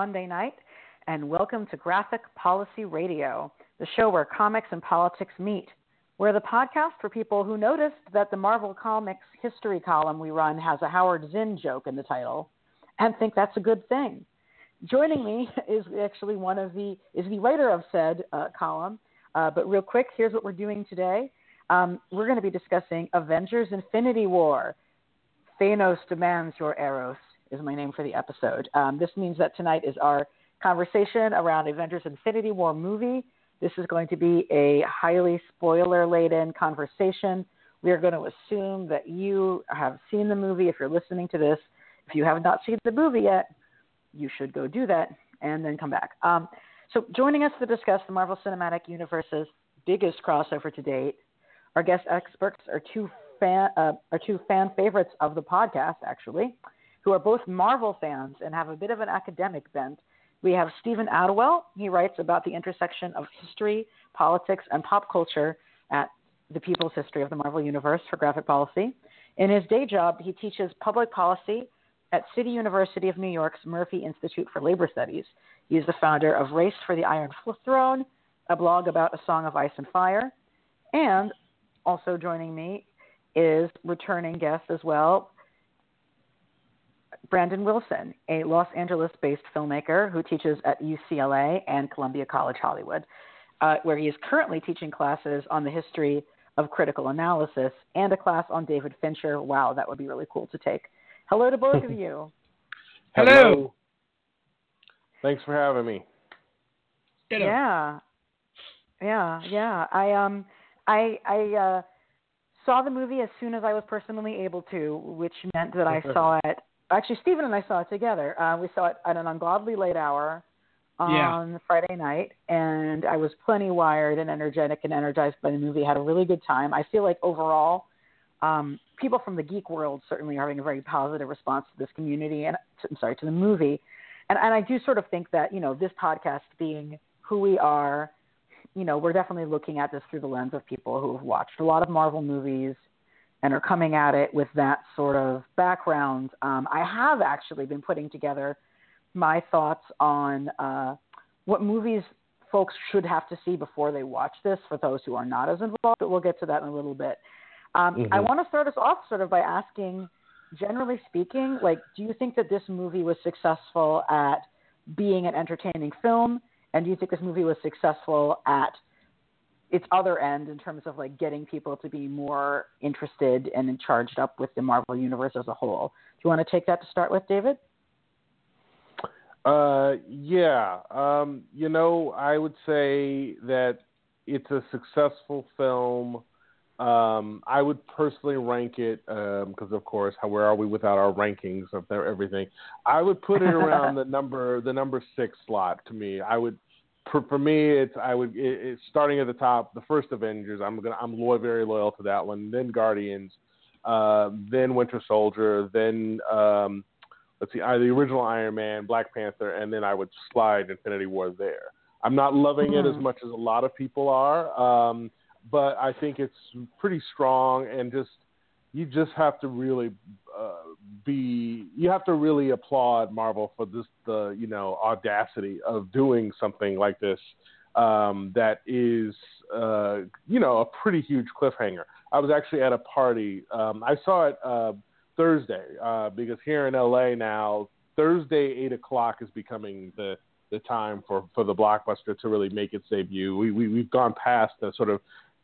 Monday night, and welcome to Graphic Policy Radio, the show where comics and politics meet. We're the podcast for people who noticed that the Marvel Comics history column we run has a Howard Zinn joke in the title and think that's a good thing. Joining me is actually one of the is the writer of said uh, column. Uh, but real quick, here's what we're doing today. Um, we're going to be discussing Avengers: Infinity War. Thanos demands your Eros is my name for the episode. Um, this means that tonight is our conversation around Avengers Infinity War movie. This is going to be a highly spoiler laden conversation. We are going to assume that you have seen the movie if you're listening to this. If you have not seen the movie yet, you should go do that and then come back. Um, so, joining us to discuss the Marvel Cinematic Universe's biggest crossover to date, our guest experts are two fan uh, are two fan favorites of the podcast, actually who are both Marvel fans and have a bit of an academic bent. We have Steven Attewell. He writes about the intersection of history, politics, and pop culture at the People's History of the Marvel Universe for Graphic Policy. In his day job, he teaches public policy at City University of New York's Murphy Institute for Labor Studies. He is the founder of Race for the Iron Throne, a blog about a song of ice and fire. And also joining me is returning guest as well, Brandon Wilson, a Los Angeles based filmmaker who teaches at UCLA and Columbia College Hollywood, uh, where he is currently teaching classes on the history of critical analysis and a class on David Fincher. Wow, that would be really cool to take. Hello to both of you. Hello. Thanks for having me. Yeah. Yeah, yeah. I um I I uh saw the movie as soon as I was personally able to, which meant that I saw it actually Steven and I saw it together. Uh, we saw it at an ungodly late hour on yeah. Friday night, and I was plenty wired and energetic and energized by the movie. Had a really good time. I feel like overall, um, people from the geek world certainly are having a very positive response to this community and I'm sorry to the movie. And and I do sort of think that you know this podcast being who we are, you know, we're definitely looking at this through the lens of people who have watched a lot of Marvel movies and are coming at it with that sort of background. Um, I have actually been putting together my thoughts on uh, what movies folks should have to see before they watch this for those who are not as involved, but we'll get to that in a little bit. Um, mm-hmm. I want to start us off sort of by asking, generally speaking, like, do you think that this movie was successful at being an entertaining film? And do you think this movie was successful at its other end in terms of like getting people to be more interested and charged up with the Marvel universe as a whole. Do you want to take that to start with, David? Uh, yeah. Um, you know, I would say that it's a successful film. Um, I would personally rank it because, um, of course, how where are we without our rankings of everything? I would put it around the number the number six slot. To me, I would for, for me, it's I would it, it's starting at the top. The first Avengers, I'm gonna I'm loyal, very loyal to that one. Then Guardians, uh, then Winter Soldier, then um, let's see, uh, the original Iron Man, Black Panther, and then I would slide Infinity War there. I'm not loving mm-hmm. it as mm-hmm. much as a lot of people are, um, but I think it's pretty strong and just you just have to really uh, be you have to really applaud Marvel for this the you know audacity of doing something like this um, that is uh, you know a pretty huge cliffhanger. I was actually at a party. Um, I saw it uh, Thursday uh, because here in LA now Thursday eight o'clock is becoming the the time for, for the blockbuster to really make its debut. We, we we've gone past the sort of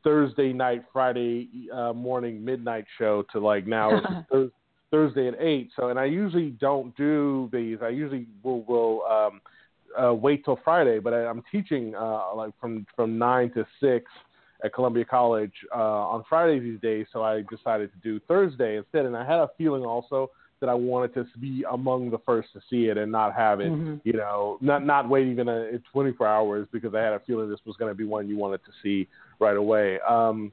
Thursday night, Friday uh, morning, midnight show to like now it's Thursday at eight. So, and I usually don't do these. I usually will will um, uh, wait till Friday, but I, I'm teaching uh, like from from nine to six at Columbia College uh, on Fridays these days. So I decided to do Thursday instead, and I had a feeling also that I wanted to be among the first to see it and not have it, mm-hmm. you know, not not wait even a, 24 hours because I had a feeling this was going to be one you wanted to see right away. Um,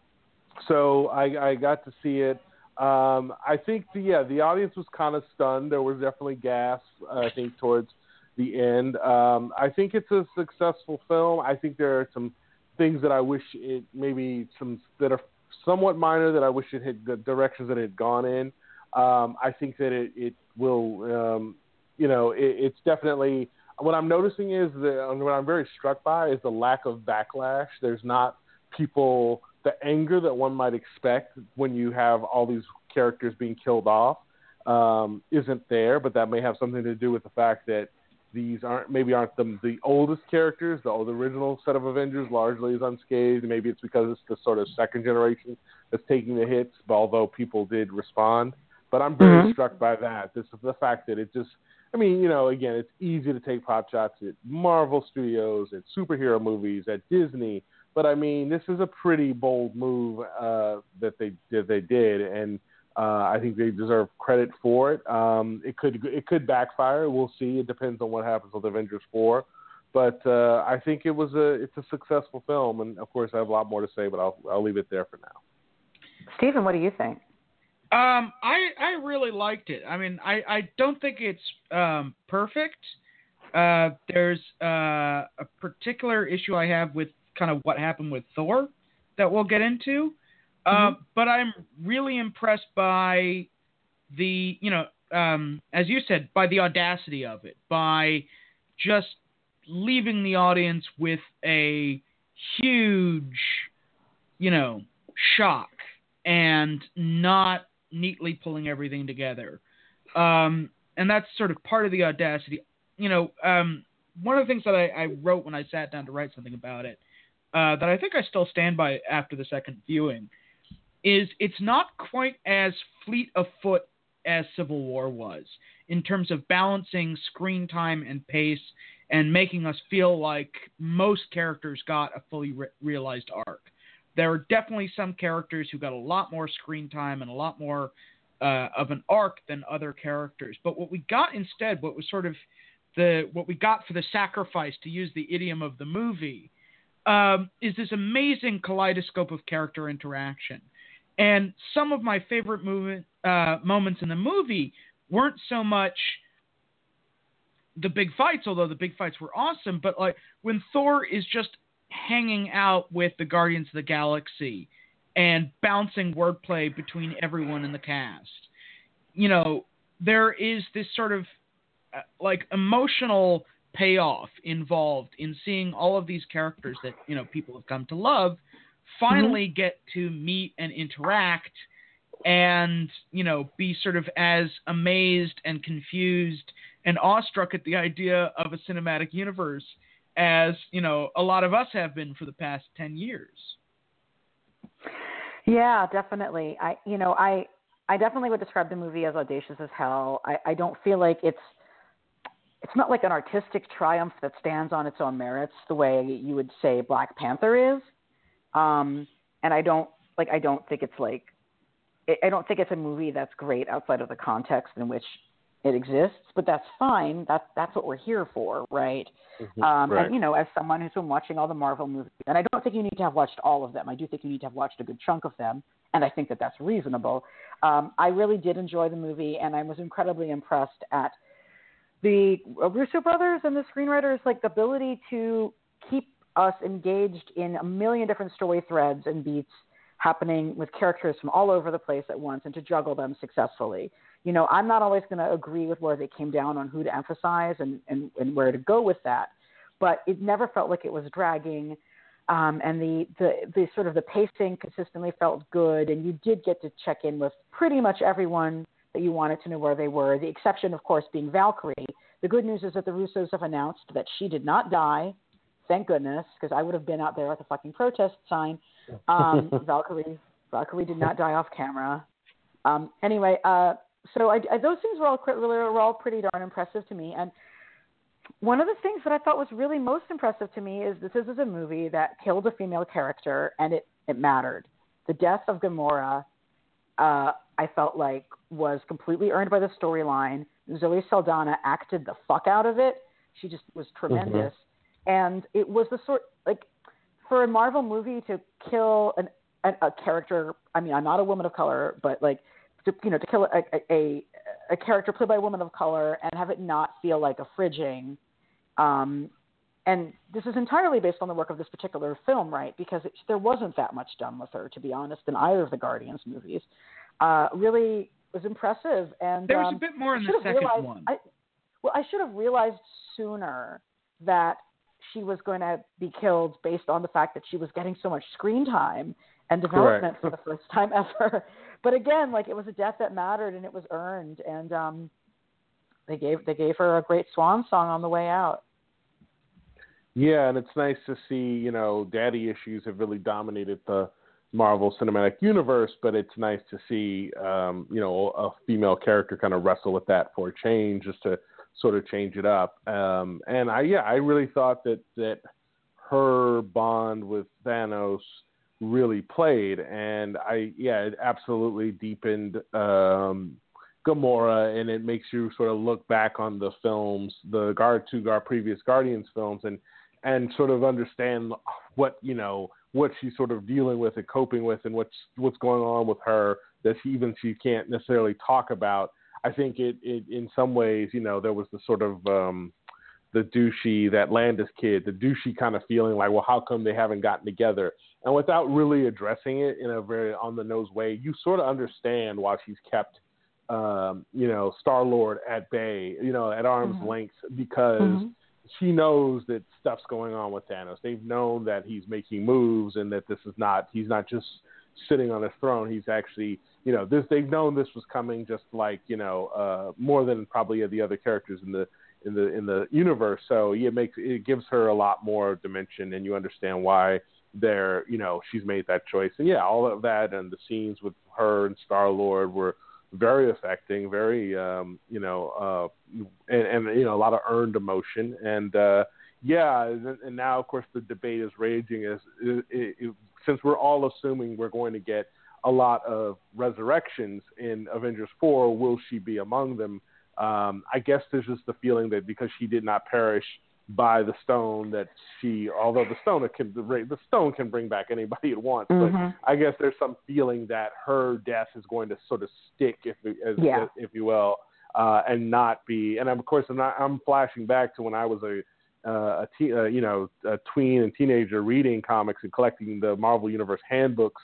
so I, I got to see it. Um, I think the yeah the audience was kind of stunned. There was definitely gas. I think towards the end. Um, I think it's a successful film. I think there are some things that I wish it maybe some that are somewhat minor that I wish it had the directions that it had gone in. Um, I think that it, it will, um, you know, it, it's definitely what I'm noticing is that what I'm very struck by is the lack of backlash. There's not people the anger that one might expect when you have all these characters being killed off um, isn't there, but that may have something to do with the fact that these aren't maybe aren't the the oldest characters. The old original set of Avengers largely is unscathed. Maybe it's because it's the sort of second generation that's taking the hits, but although people did respond. But I'm very mm-hmm. struck by that. This is the fact that it just I mean, you know, again, it's easy to take pop shots at Marvel Studios, at superhero movies, at Disney, but I mean, this is a pretty bold move uh, that they that they did, and uh, I think they deserve credit for it. Um, it could it could backfire. We'll see. It depends on what happens with Avengers four. But uh, I think it was a it's a successful film, and of course I have a lot more to say, but I'll I'll leave it there for now. Steven, what do you think? Um, I I really liked it. I mean, I I don't think it's um, perfect. Uh, there's uh, a particular issue I have with kind of what happened with Thor that we'll get into. Uh, mm-hmm. but I'm really impressed by the, you know, um, as you said, by the audacity of it, by just leaving the audience with a huge, you know, shock and not neatly pulling everything together. Um, and that's sort of part of the audacity. You know, um, one of the things that I, I, wrote when I sat down to write something about it uh, that I think I still stand by after the second viewing is it's not quite as fleet of foot as Civil War was in terms of balancing screen time and pace and making us feel like most characters got a fully re- realized arc. There are definitely some characters who got a lot more screen time and a lot more uh, of an arc than other characters. But what we got instead, what was sort of the what we got for the sacrifice, to use the idiom of the movie, um, is this amazing kaleidoscope of character interaction. And some of my favorite movement, uh, moments in the movie weren't so much the big fights, although the big fights were awesome, but like when Thor is just hanging out with the Guardians of the Galaxy and bouncing wordplay between everyone in the cast. You know, there is this sort of uh, like emotional payoff involved in seeing all of these characters that you know people have come to love finally mm-hmm. get to meet and interact and you know be sort of as amazed and confused and awestruck at the idea of a cinematic universe as you know a lot of us have been for the past 10 years. Yeah definitely. I you know i i definitely would describe the movie as audacious as hell. I i don't feel like it's it's not like an artistic triumph that stands on its own merits the way you would say Black Panther is. Um, and I don't like I don't think it's like I don't think it's a movie that's great outside of the context in which it exists, but that's fine. That's that's what we're here for, right? Mm-hmm. Um, right. And you know, as someone who's been watching all the Marvel movies, and I don't think you need to have watched all of them. I do think you need to have watched a good chunk of them, and I think that that's reasonable. Um, I really did enjoy the movie, and I was incredibly impressed at the Russo brothers and the screenwriters like the ability to keep us engaged in a million different story threads and beats happening with characters from all over the place at once and to juggle them successfully. You know, I'm not always going to agree with where they came down on who to emphasize and, and, and where to go with that, but it never felt like it was dragging. Um, and the, the, the sort of the pacing consistently felt good, and you did get to check in with pretty much everyone that you wanted to know where they were. The exception, of course, being Valkyrie. The good news is that the Russos have announced that she did not die. Thank goodness, because I would have been out there at the fucking protest sign. Um, Valkyrie, Valkyrie did not die off camera. Um, anyway, uh, so I, I, those things were all were all pretty darn impressive to me. And one of the things that I thought was really most impressive to me is this is a movie that killed a female character, and it it mattered. The death of Gamora uh, I felt like was completely earned by the storyline. Zoe Saldana acted the fuck out of it. She just was tremendous, mm-hmm. and it was the sort like for a Marvel movie to kill an, a, a character. I mean, I'm not a woman of color, but like to you know to kill a, a a character played by a woman of color and have it not feel like a fridging. Um, and this is entirely based on the work of this particular film, right? Because it, there wasn't that much done with her, to be honest, in either of the Guardians movies. Uh, really was impressive, and there was um, a bit more in the second realized, one. I, well, I should have realized sooner that she was going to be killed based on the fact that she was getting so much screen time and development Correct. for the first time ever. But again, like it was a death that mattered and it was earned, and um, they gave they gave her a great swan song on the way out. Yeah, and it's nice to see, you know, daddy issues have really dominated the Marvel Cinematic Universe, but it's nice to see, um, you know, a female character kind of wrestle with that for a change, just to sort of change it up. Um, and I, yeah, I really thought that that her bond with Thanos really played, and I, yeah, it absolutely deepened um, Gamora, and it makes you sort of look back on the films, the guard two guard previous Guardians films, and and sort of understand what you know what she's sort of dealing with and coping with, and what's what's going on with her that she, even she can't necessarily talk about. I think it, it in some ways, you know, there was the sort of um, the douchey that Landis kid, the douchey kind of feeling like, well, how come they haven't gotten together? And without really addressing it in a very on the nose way, you sort of understand why she's kept um, you know, Star Lord at bay, you know, at arm's Mhm. length because Mhm. she knows that stuff's going on with Thanos. They've known that he's making moves and that this is not he's not just sitting on his throne. He's actually, you know, this they've known this was coming just like, you know, uh more than probably the other characters in the in the in the universe. So it makes it gives her a lot more dimension and you understand why they're, you know, she's made that choice. And yeah, all of that and the scenes with her and Star Lord were very affecting, very um, you know, uh, and, and you know a lot of earned emotion, and uh, yeah, and, and now of course the debate is raging as it, it, since we're all assuming we're going to get a lot of resurrections in Avengers Four, will she be among them? Um, I guess there's just the feeling that because she did not perish by the stone, that she, although the stone can the stone can bring back anybody it wants, but Mhm. I guess there's some feeling that her death is going to sort of stick, if as, Yeah. if you will, uh, and not be. And of course, I'm, not, I'm flashing back to when I was a uh, a te- uh, you know a tween and teenager reading comics and collecting the Marvel Universe handbooks.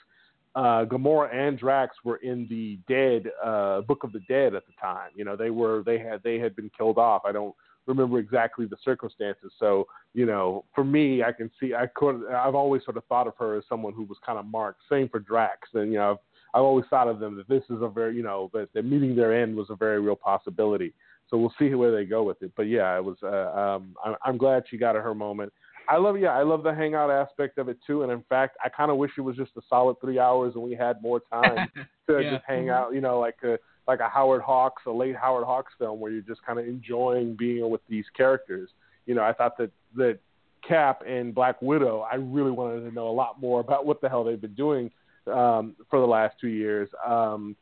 Uh, Gamora and Drax were in the Dead uh, Book of the Dead at the time. You know, they were they had they had been killed off. I don't remember exactly the circumstances. So, you know, for me, I can see I could I've always sort of thought of her as someone who was kind of marked. Same for Drax, and you know, I've, I've always thought of them that this is a very you know that, that meeting their end was a very real possibility. So we'll see where they go with it. But yeah, it was. Uh, um, I'm, I'm glad she got her moment. I love, yeah, I love the hangout aspect of it too. And in fact, I kind of wish it was just a solid three hours and we had more time to Yeah. just hang out. You know, like a like a Howard Hawks, a late Howard Hawks film where you're just kind of enjoying being with these characters. You know, I thought that that Cap and Black Widow, I really wanted to know a lot more about what the hell they've been doing um, for the last two years. Um,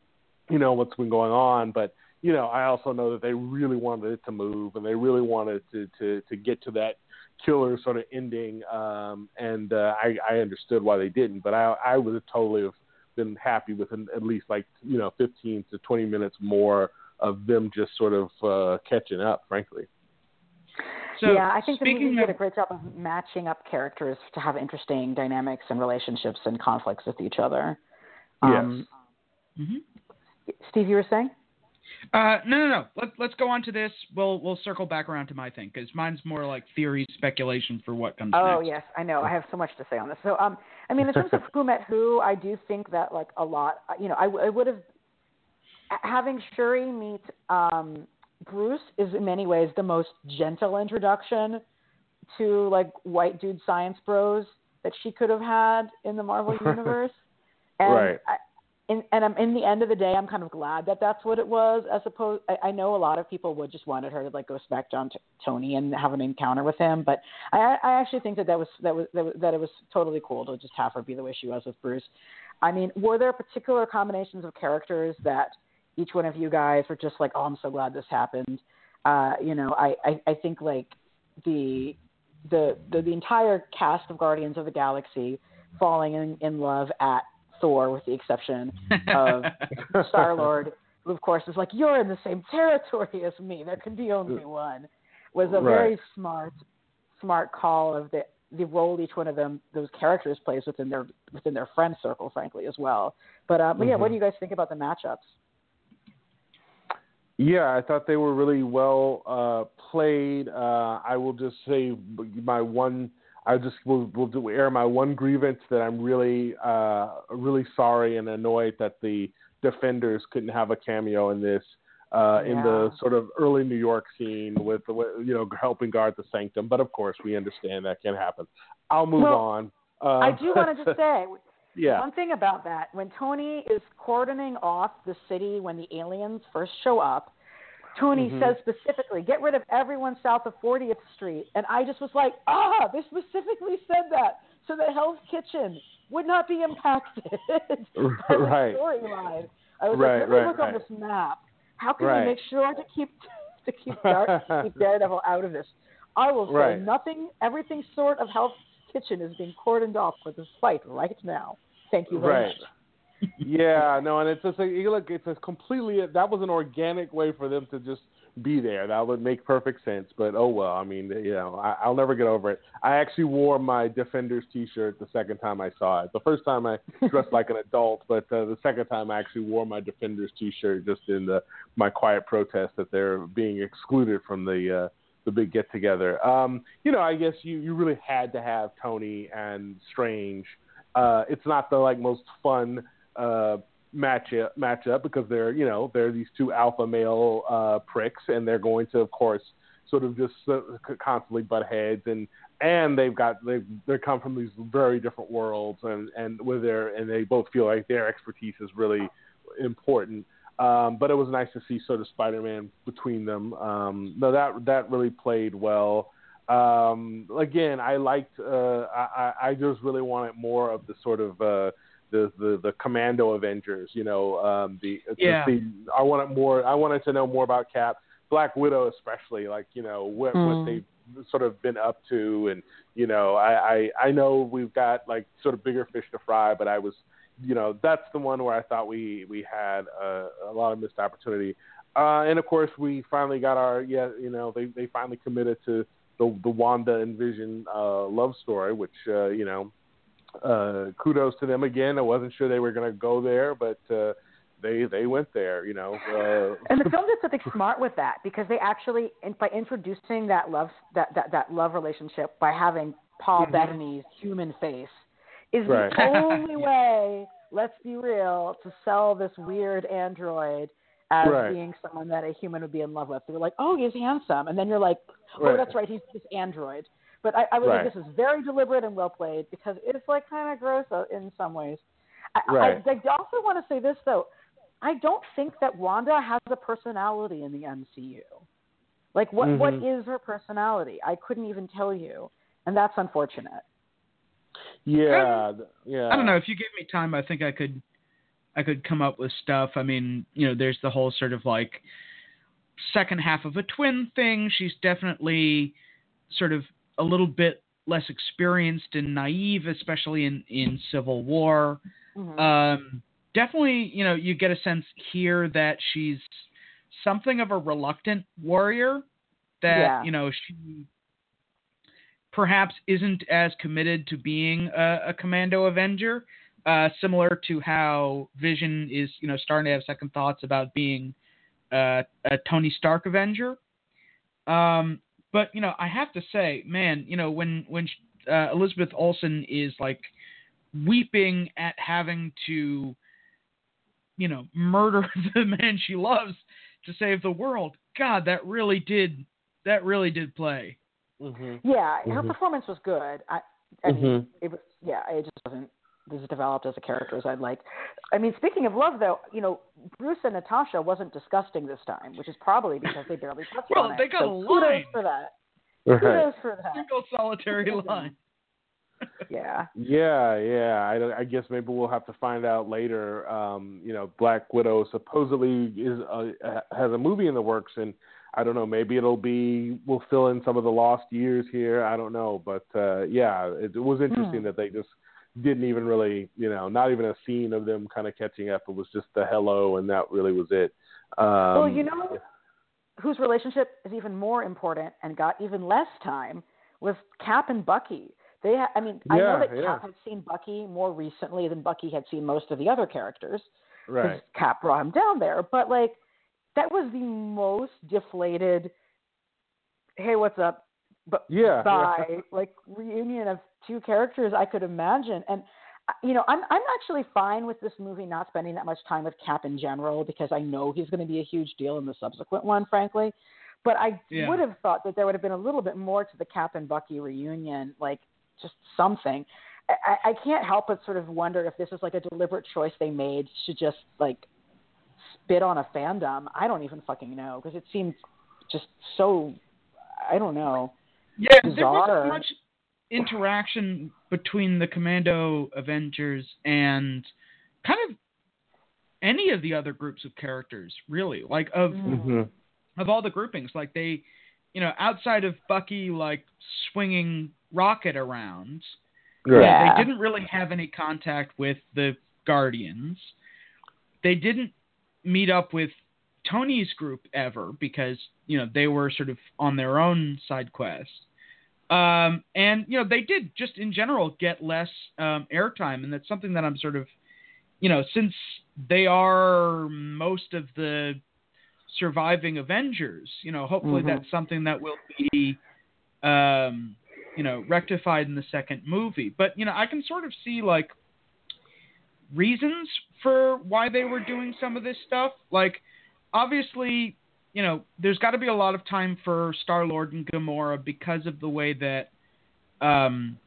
you know what's been going on, but you know I also know that they really wanted it to move and they really wanted to to to get to that killer sort of ending. Um, and uh, I I understood why they didn't, but I I would have totally have been happy with an, at least like you know 15 to 20 minutes more of them just sort of uh, catching up, frankly. So yeah, I think the speaking movie did a great job of matching up characters to have interesting dynamics and relationships and conflicts with each other. Um, Mhm. Steve, you were saying? Uh, no, no, no. Let, let's go on to this. We'll we'll circle back around to my thing because mine's more like theory, speculation for what comes Oh next. yes, I know. I have so much to say on this. So, um, I mean, in terms of who met who, I do think that like a lot. You know, I would have having Shuri meet um, Bruce is in many ways the most gentle introduction to like white dude science bros that she could have had in the Marvel universe. And Right. I, in, and I'm, in the end of the day, I'm kind of glad that that's what it was. As opposed, I, I know a lot of people would just wanted her to like go smack John T- Tony and have an encounter with him, but I, I actually think that that was that was that, that it was totally cool to just have her be the way she was with Bruce. I mean, were there particular combinations of characters that each one of you guys were just like, oh, I'm so glad this happened? Uh, you know, I, I, I think like the, the the the entire cast of Guardians of the Galaxy falling in, in love at Thor, with the exception of Star Lord, who of course is like, You're in the same territory as me. There can be only one. Was a Right. very smart smart call of the the role each one of them those characters plays within their within their friend circle, frankly, as well. But um but yeah, what Mhm. do you guys think about the matchups? Yeah, I thought they were really well uh, played. Uh, I will just say my one. I just will will do, air my one grievance that I'm really uh, really sorry and annoyed that the defenders couldn't have a cameo in this. Uh, Yeah. in the sort of early New York scene with you know helping guard the sanctum, but of course we understand that can happen. I'll move Well, on. Uh, I do want to just say yeah, one thing about that. When Tony is cordoning off the city when the aliens first show up, Tony Mhm. says specifically, "Get rid of everyone south of 40th Street." And I just was like, "Ah, they specifically said that so that Hell's Kitchen would not be impacted by the Right. storyline." I was Right, like, "Let me right, look on this map. How can Right. we make sure to keep to keep, Dar- keep Daredevil out of this?" I will say Right. nothing. Everything sort of Hell's Kitchen is being cordoned off for this fight right now. Thank you very Right. much. Yeah, no, and it's just like look, it's a completely that was an organic way for them to just be there. That would make perfect sense. But oh well, I mean, you know, I, I'll never get over it. I actually wore my Defenders T-shirt the second time I saw it. The first time I dressed like an adult, but uh, the second time I actually wore my Defenders T-shirt just in the my quiet protest that they're being excluded from the. Uh, the big get together. Um, you know, I guess you, you really had to have Tony and Strange. Uh, it's not the like most fun uh, matchup matchup because they're you know they're these two alpha male uh, pricks and they're going to of course sort of just uh, constantly butt heads and and they've got they they come from these very different worlds and and with their and they both feel like their expertise is really important. Um, but it was nice to see sort of Spider-Man between them. Um, no, that that really played well. Um, again, I liked. Uh, I, I just really wanted more of the sort of uh, the, the the Commando Avengers. You know, um, the, Yeah. the I wanted more. I wanted to know more about Cap, Black Widow especially. Like you know what Mm. what they've sort of been up to, and you know I, I I know we've got like sort of bigger fish to fry, but I was you know that's the one where I thought we we had a, a lot of missed opportunity. Uh, and of course, we finally got our yeah, you know, they they finally committed to the the Wanda and Vision uh, love story, which uh, you know, uh, kudos to them again. I wasn't sure they were going to go there, but uh, they they went there. You know, uh, And the film did something smart with that because they actually, by introducing that love that, that that love relationship by having Paul Mhm. Bettany's human face, is Right. the only way. Let's be real to sell this weird android as Right. being someone that a human would be in love with. They're like, oh, he's handsome, and then you're like, oh, Right. that's right, he's this android. But I, I would Right. think this is very deliberate and well played because it's like kind of gross uh, in some ways. I, Right. I, I also want to say this though. I don't think that Wanda has a personality in the MCU. Like what what Mhm. is her personality? I couldn't even tell you, and that's unfortunate. yeah, th- yeah. I don't know. If you give me time, I think I could, I could come up with stuff. I mean, you know, there's the whole sort of like second half of a twin thing. She's definitely sort of a little bit less experienced and naive, especially in in Civil War. Mhm. Um, definitely, you know, you get a sense here that she's something of a reluctant warrior. That Yeah. you know she perhaps isn't as committed to being a, a commando avenger, uh, similar to how Vision is, you know, starting to have second thoughts about being uh, a Tony Stark avenger. Um, but you know, I have to say, man, you know, when when uh, Elizabeth Olsen is like weeping at having to, you know, murder the man she loves to save the world, God, that really did that really did play. hmm Yeah, her Mhm. performance was good. I, I mean, Mhm. it was. Yeah, it just wasn't as developed as a character as I'd like. I mean, speaking of love, though, you know, Bruce and Natasha wasn't disgusting this time, which is probably because they barely touched Well, on it. they got so a kudos line. for that. Right. Kudos for that. Single solitary line. Yeah. Yeah, yeah. I, I guess maybe we'll have to find out later. Um, you know, Black Widow supposedly is uh, has a movie in the works, and I don't know. Maybe it'll be we'll fill in some of the lost years here. I don't know, but uh, yeah, it, it was interesting Hmm. that they just didn't even really, you know, not even a scene of them kind of catching up. It was just the hello, and that really was it. Um, well, you know, whose relationship is even more important and got even less time was Cap and Bucky. They, ha- I mean, I know that yeah. Cap had seen Bucky more recently than Bucky had seen most of the other characters. right? Cap brought him down there. But like, that was the most deflated. Hey, what's up? But Yeah, bye, yeah. like reunion of two characters I could imagine, and uh, you know, I'm I'm actually fine with this movie not spending that much time with Cap in general because I know he's going to be a huge deal in the subsequent one, frankly. But I Yeah. would have thought that there would have been a little bit more to the Cap and Bucky reunion, like just something. I, I I can't help but sort of wonder if this is like a deliberate choice they made to just like spit on a fandom. I don't even fucking know because it seemed just so. I don't know. Yeah, there wasn't much interaction between the Commando Avengers and kind of any of the other groups of characters, really. Like of hmm of all the groupings, like they, you know, outside of Bucky like swinging Rocket around, Right. Yeah. they didn't really have any contact with the Guardians. They didn't meet up with Tony's group ever because you know they were sort of on their own side quest. Um, and you know they did just in general get less um, airtime, and that's something that I'm sort of, you know, since they are most of the surviving Avengers, you know, hopefully Mhm. that's something that will be, um, you know, rectified in the second movie. But you know, I can sort of see like reasons for why they were doing some of this stuff. Like, obviously, you know, there's got to be a lot of time for Star Lord and Gamora because of the way that um,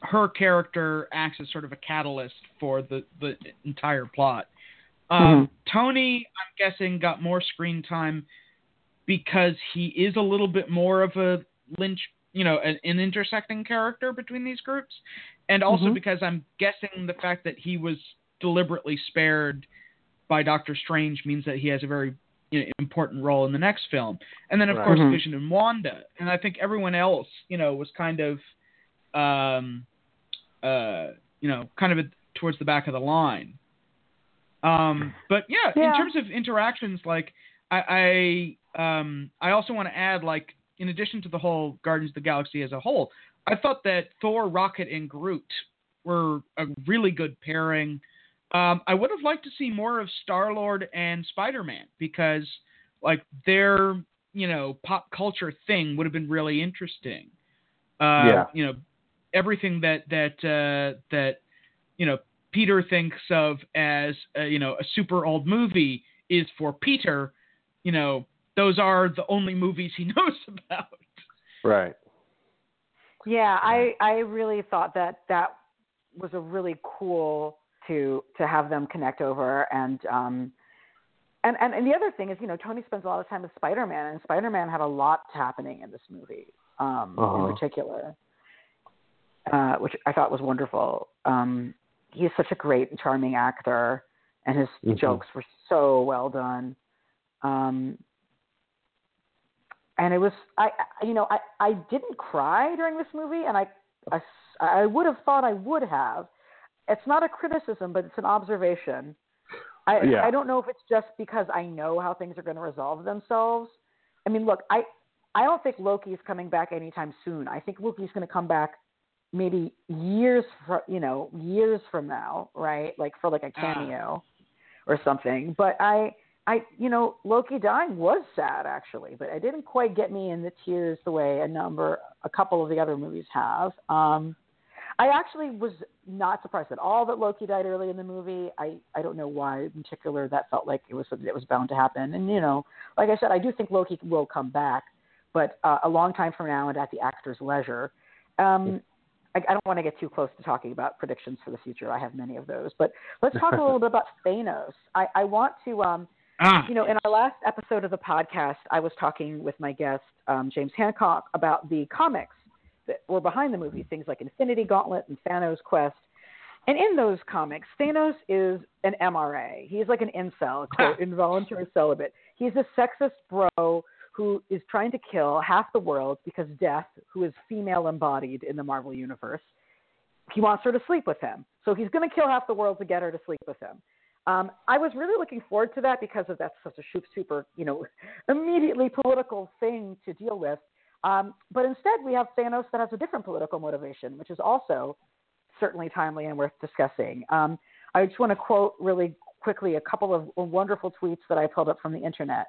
her character acts as sort of a catalyst for the the entire plot. Um, Tony, I'm guessing, got more screen time because he is a little bit more of a lynch, you know, an, an intersecting character between these groups, and also Mhm. because I'm guessing the fact that he was deliberately spared by Doctor Strange means that he has a very you know, important role in the next film, and then of Right. course Mhm. Vision and Wanda, and I think everyone else, you know, was kind of, um, uh, you know, kind of towards the back of the line. Um, but yeah, Yeah. in terms of interactions, like I, I, um, I also want to add, like, in addition to the whole Guardians of the Galaxy as a whole, I thought that Thor, Rocket, and Groot were a really good pairing. Um, I would have liked to see more of Star Lord and Spider Man because, like, their you know pop culture thing would have been really interesting. Uh, Yeah. You know, everything that that uh, that you know Peter thinks of as uh, you know a super old movie is for Peter. You know, those are the only movies he knows about. Right. Yeah, I I really thought that that was a really cool to to have them connect over and um and and, and the other thing is you know Tony spends a lot of time with Spider Man and Spider Man had a lot happening in this movie um Uh-huh. in particular uh which I thought was wonderful um he's such a great and charming actor and his Mhm. jokes were so well done um and it was I I- you know I I didn't cry during this movie and I I, I would have thought I would have. It's not a criticism, but it's an observation. I Yeah. I don't know if it's just because I know how things are going to resolve themselves. I mean, look, I I don't think Loki's coming back anytime soon. I think Loki's going to come back maybe years from you know years from now, right? Like for like a Ah. cameo or something. But I I you know Loki dying was sad actually, but it didn't quite get me in the tears the way a number a couple of the other movies have. Um I actually was not surprised at all that Loki died early in the movie. I I don't know why in particular that felt like it was something that was bound to happen. And you know, like I said, I do think Loki will come back, but uh, a long time from now and at the actor's leisure. Um, I, I don't want to get too close to talking about predictions for the future. I have many of those, but let's talk a little bit about Thanos. I, I want to, um, Ah, you know, in our last episode of the podcast, I was talking with my guest um, James Hancock about the comics that were behind the movie, things like Infinity Gauntlet and Thanos Quest. And in those comics, Thanos is an MRA. He's like an incel, quote, involuntary celibate. He's a sexist bro who is trying to kill half the world because Death, who is female embodied in the Marvel universe, he wants her to sleep with him. So he's going to kill half the world to get her to sleep with him. Um, I was really looking forward to that because of that's such a super, super, you know, immediately political thing to deal with. Um, but instead, we have Thanos that has a different political motivation, which is also certainly timely and worth discussing. Um, I just want to quote really quickly a couple of wonderful tweets that I pulled up from the internet.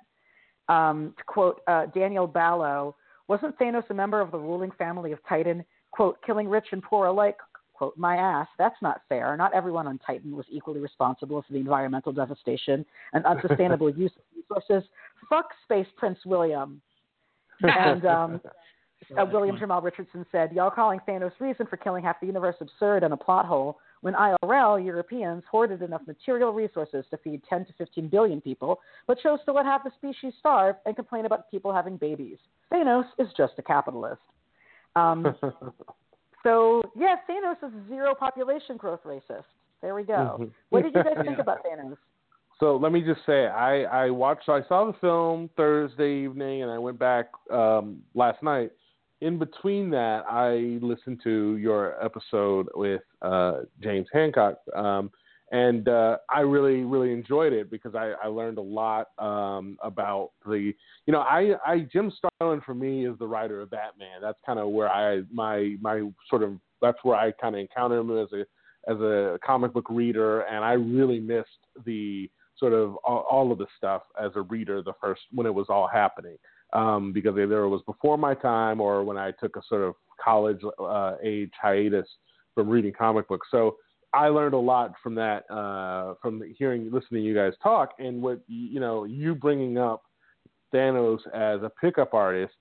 Um, to quote uh, Daniel Ballo, wasn't Thanos a member of the ruling family of Titan? Quote, killing rich and poor alike, quote, my ass, that's not fair. Not everyone on Titan was equally responsible for the environmental devastation and unsustainable use of resources. Fuck Space Prince William. And um, uh, William Jamal Richardson said, Y'all calling Thanos' reason for killing half the universe absurd and a plot hole when IRL, Europeans, hoarded enough material resources to feed 10 to 15 billion people, but chose to let half the species starve and complain about people having babies. Thanos is just a capitalist. Um, so, yeah, Thanos is zero population growth racist. There we go. Mm-hmm. What did you guys think about Thanos? So let me just say, I I watched, I saw the film Thursday evening, and I went back um, last night in between that, I listened to your episode with uh, James Hancock, um, and uh, I really, really enjoyed it because I, I learned a lot um, about the, you know, I, I Jim Starlin for me is the writer of Batman. That's kind of where I my my sort of that's where I kind of encountered him as a as a comic book reader, and I really missed the sort of all, all of the stuff as a reader the first when it was all happening um, because either it was before my time or when I took a sort of college uh, age hiatus from reading comic books. So I learned a lot from that, uh, from hearing, listening to you guys talk, and what you know, you bringing up Thanos as a pickup artist.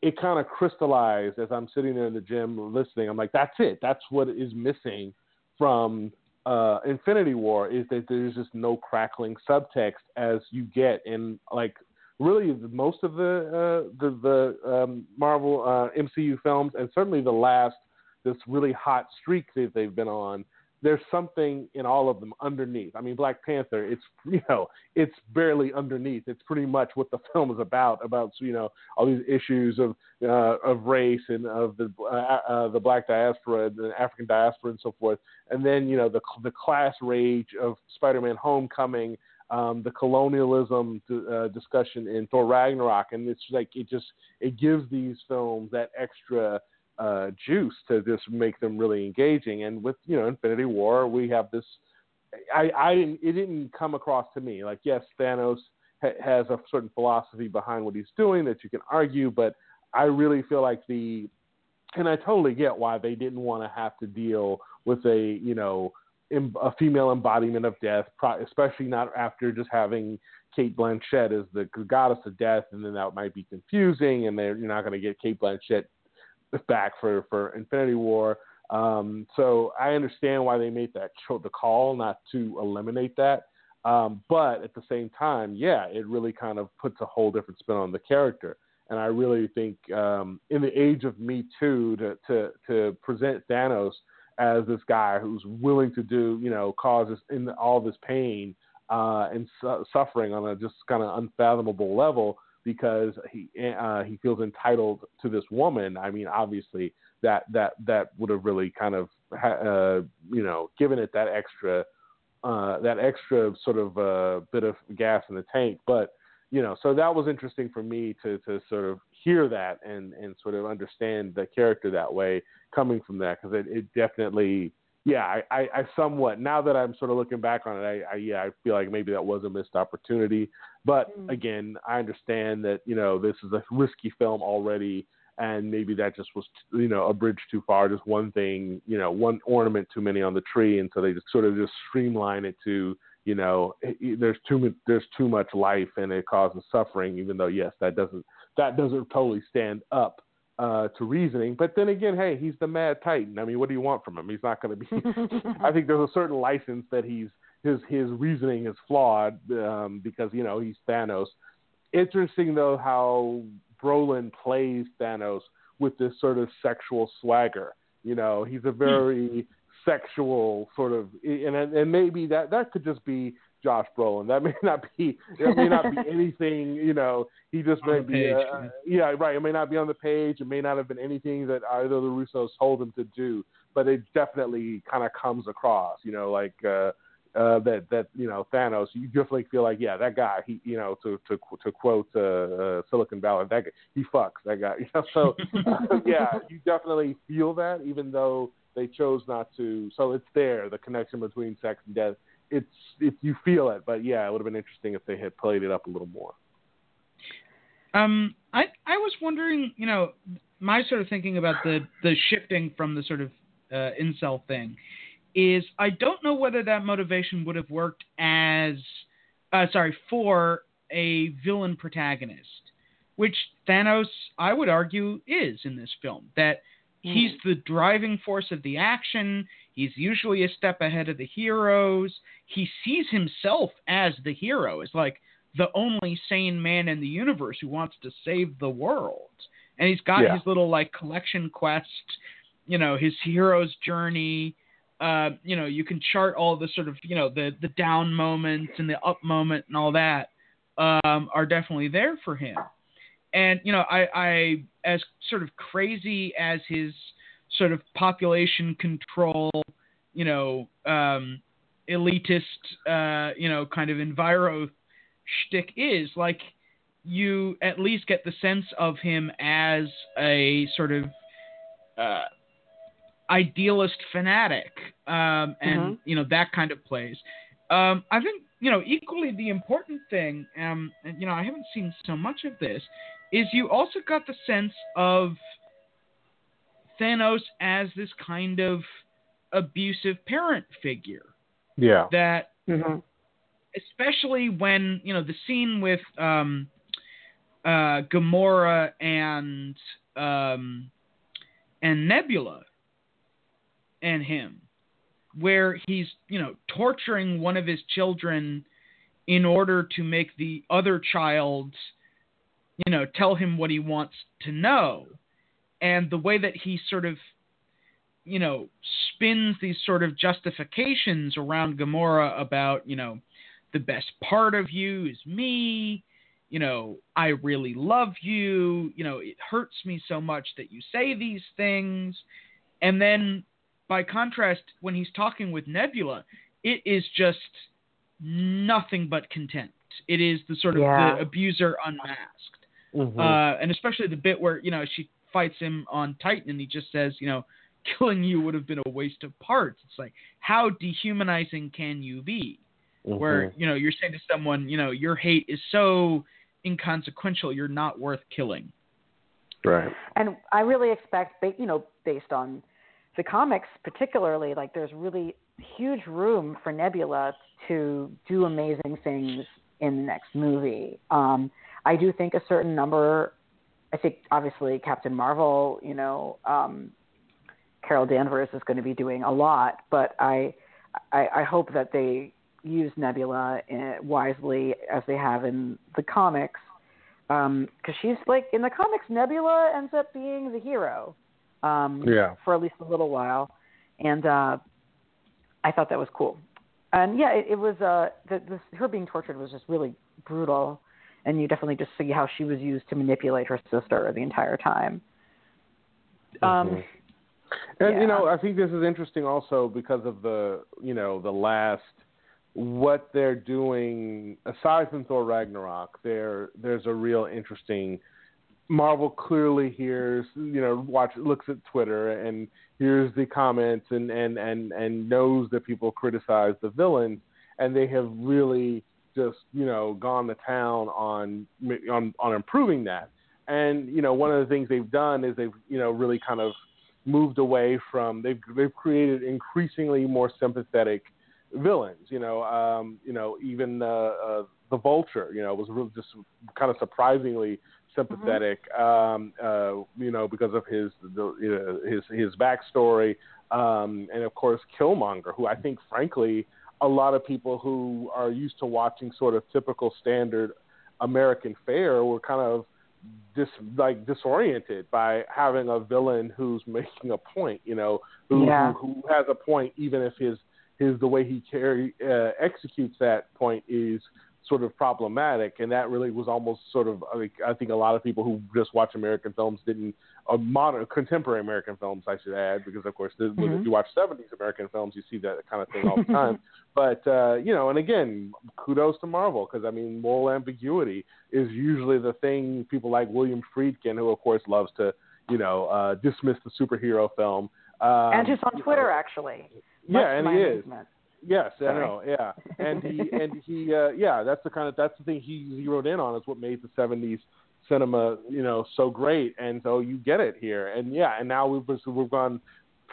It kind of crystallized as I'm sitting there in the gym listening. I'm like, that's it. That's what is missing from uh, Infinity War is that there's just no crackling subtext as you get in like really most of the uh, the, the um, Marvel uh, MCU films, and certainly the last this really hot streak that they've been on. There's something in all of them underneath. I mean, Black Panther. It's you know, it's barely underneath. It's pretty much what the film is about. About you know all these issues of uh, of race and of the uh, uh, the Black diaspora, and the African diaspora, and so forth. And then you know the the class rage of Spider-Man: Homecoming um, the colonialism uh, discussion in Thor Ragnarok, and it's like it just it gives these films that extra uh, juice to just make them really engaging. And with you know Infinity War, we have this. I, I didn't, it didn't come across to me like yes, Thanos ha- has a certain philosophy behind what he's doing that you can argue, but I really feel like the and I totally get why they didn't want to have to deal with a you know a female embodiment of death, especially not after just having Cate Blanchett as the goddess of death, and then that might be confusing, and they're, you're not going to get Cate Blanchett back for for Infinity War. Um, so I understand why they made that the call not to eliminate that, um, but at the same time, yeah, it really kind of puts a whole different spin on the character. And I really think um, in the age of Me Too, to to to present Thanos as this guy who's willing to do, you know, cause in all this pain uh, and su- suffering on a just kind of unfathomable level because he uh, he feels entitled to this woman. I mean, obviously that that that would have really kind of uh, you know given it that extra uh, that extra sort of uh, bit of gas in the tank. But you know, so that was interesting for me to to sort of hear that and and sort of understand the character that way coming from that because it, it definitely yeah I, I, I somewhat now that I'm sort of looking back on it I, I yeah I feel like maybe that was a missed opportunity but mm. again I understand that you know this is a risky film already and maybe that just was you know a bridge too far just one thing you know one ornament too many on the tree and so they just sort of just streamline it to you know there's too there's too much life and it causes suffering even though yes that doesn't that doesn't totally stand up uh, to reasoning. But then again, hey, he's the Mad Titan. I mean, what do you want from him? He's not going to be. I think there's a certain license that he's his his reasoning is flawed um, because you know he's Thanos. Interesting though how Brolin plays Thanos with this sort of sexual swagger. You know, he's a hmm. very sexual sort of, and and maybe that that could just be Josh Brolin. That may not be that may not be anything. You know, he just may be. Page, uh, yeah, right. It may not be on the page. It may not have been anything that either of the Russos told him to do. But it definitely kind of comes across. You know, like. Uh, uh, that that you know Thanos, you definitely feel like yeah that guy he you know to to to quote uh, uh, Silicon Valley that guy, he fucks that guy you know so yeah you definitely feel that even though they chose not to so it's there the connection between sex and death it's if you feel it. But yeah, it would have been interesting if they had played it up a little more. Um, I I was wondering, you know, my sort of thinking about the the shifting from the sort of uh, incel thing is I don't know whether that motivation would have worked as uh, sorry for a villain protagonist, which Thanos I would argue is in this film that he's the driving force of the action. He's usually a step ahead of the heroes. He sees himself as the hero. It's like the only sane man in the universe who wants to save the world. And he's got Yeah. his little like collection quest, you know, his hero's journey. Uh, you know, you can chart all the sort of, you know, the the down moments and the up moment and all that um, are definitely there for him. And you know, I, I as sort of crazy as his sort of population control, you know, um, elitist, uh, you know, kind of enviro shtick is, like you at least get the sense of him as a sort of uh, idealist fanatic, um, and Mhm. you know that kind of plays. Um, I think you know equally the important thing, um, and you know I haven't seen so much of this, is you also got the sense of Thanos as this kind of abusive parent figure Yeah. that hmm especially when you know the scene with um, uh, Gamora and um, and Nebula and him, where he's you know torturing one of his children in order to make the other child you know tell him what he wants to know, and the way that he sort of you know spins these sort of justifications around Gamora about you know the best part of you is me. You know, I really love you. You know, it hurts me so much that you say these things. And then, by contrast, when he's talking with Nebula, it is just nothing but contempt. It is the sort of Yeah. the abuser unmasked. Mhm. Uh, and especially the bit where, you know, she fights him on Titan and he just says, you know, killing you would have been a waste of parts. It's like, how dehumanizing can you be? where Mhm. you know you're saying to someone you know your hate is so inconsequential you're not worth killing right. And I really expect, ba- you know, based on the comics particularly, like there's really huge room for Nebula to do amazing things in the next movie. Um, I do think a certain number. I think obviously Captain Marvel, you know, um, Carol Danvers is going to be doing a lot, but I, I, I hope that they use Nebula uh, wisely as they have in the comics because she's like in the comics, Nebula ends up being the hero um, Yeah. for at least a little while, and uh, I thought that was cool. And yeah, it, it was uh, the, the, her being tortured was just really brutal, and you definitely just see how she was used to manipulate her sister the entire time. Um, Mhm. And yeah. you know, I think this is interesting also because of the you know the last what they're doing aside from Thor Ragnarok. There there's a real interesting. Marvel clearly hears you know watch looks at Twitter and hears the comments and and and and knows that people criticize the villains and they have really just you know gone to town on on on improving that. And you know one of the things they've done is they've you know really kind of moved away from they've they've created increasingly more sympathetic villains. You know, um, you know, even uh, uh, the Vulture. You know, was really just kind of surprisingly sympathetic. Um, uh, you know, because of his the, you know, his his backstory, um, and of course Killmonger, who I think, frankly, a lot of people who are used to watching sort of typical standard American fare were kind of dis like disoriented by having a villain who's making a point, you know, who Yeah. who, who has a point even if his his the way he carry uh, executes that point is sort of problematic, and that really was almost sort of I, think- I think a lot of people who just watch American films didn't uh, modern contemporary American films I should add because of course the, Mhm. if you watch 70s American films you see that kind of thing all the time. But uh, you know, and again, kudos to Marvel because I mean, moral ambiguity is usually the thing people like William Friedkin, who of course loves to you know uh, dismiss the superhero film. Um, and just on Twitter, know, actually. Yeah, and he is. amazement. Yes, I know. Yeah, and he and he uh, yeah, that's the kind of that's the thing he zeroed in on is what made the '70s cinema you know so great, and so you get it here, and yeah, and now we've we've gone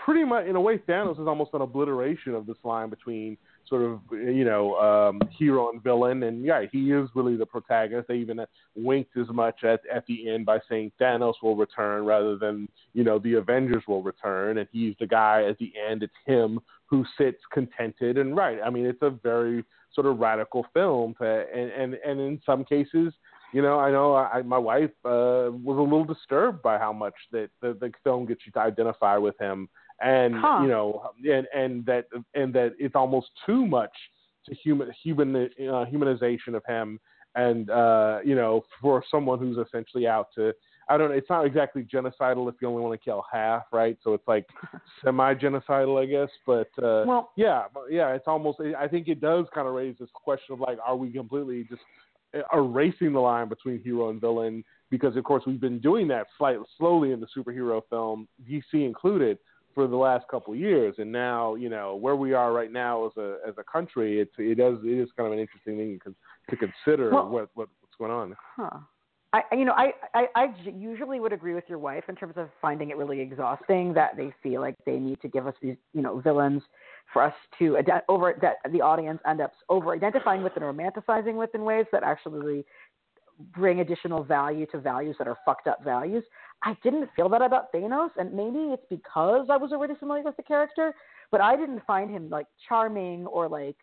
pretty much in a way Thanos is almost an obliteration of this line between sort of you know um, hero and villain, and yeah, he is really the protagonist. They even winked as much at at the end by saying Thanos will return rather than you know the Avengers will return, and he's the guy at the end. It's him who sits contented and right. I mean, it's a very sort of radical film, to, and and and in some cases. You know, I know I, my wife uh, was a little disturbed by how much that the, the film gets you to identify with him and huh. you know, and and that and that it's almost too much to human human uh, humanization of him, and uh, you know, for someone who's essentially out to. I don't know. It's not exactly genocidal if you only want to kill half, right? So it's like semi-genocidal, I guess. But uh, well, yeah, yeah, it's almost. I think it does kind of raise this question of like, are we completely just erasing the line between hero and villain? Because of course we've been doing that slightly slowly in the superhero film, DC included for the last couple of years, and now you know where we are right now as a as a country. It's it does it is kind of an interesting thing to consider well, what, what what's going on. Huh. I you know I, I I usually would agree with your wife in terms of finding it really exhausting that they feel like they need to give us these you know villains for us to over that the audience end up over identifying with and romanticizing with in ways that actually bring additional value to values that are fucked up values. I didn't feel that about Thanos, and maybe it's because I was already familiar with the character, but I didn't find him like charming or like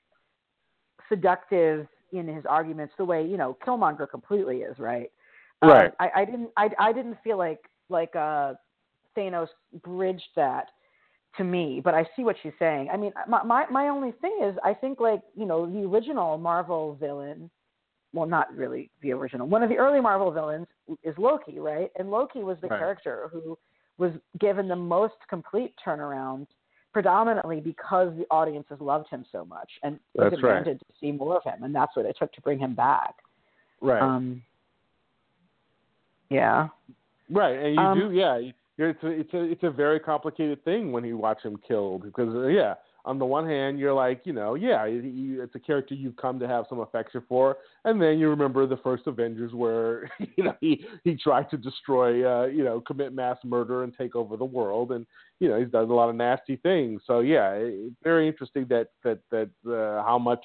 seductive in his arguments the way you know Killmonger completely is, right? Right. Um, I, I didn't. I, I didn't feel like like uh, Thanos bridged that to me, but I see what she's saying. I mean, my, my my only thing is, I think like you know the original Marvel villain well, not really the original. One of the early Marvel villains is Loki, right? And Loki was the right. character who was given the most complete turnaround, predominantly because the audiences loved him so much and that's demanded right. to see more of him, and that's what it took to bring him back. Right. Um, yeah. Right, and you um, do, yeah. It's a, it's a it's a very complicated thing when you watch him killed because uh, yeah, on the one hand, you're like, you know, yeah, it's a character you've come to have some affection for, and then you remember the first Avengers where you know he he tried to destroy, uh, you know, commit mass murder and take over the world, and you know he's done a lot of nasty things. So yeah, it's very interesting that that that uh, how much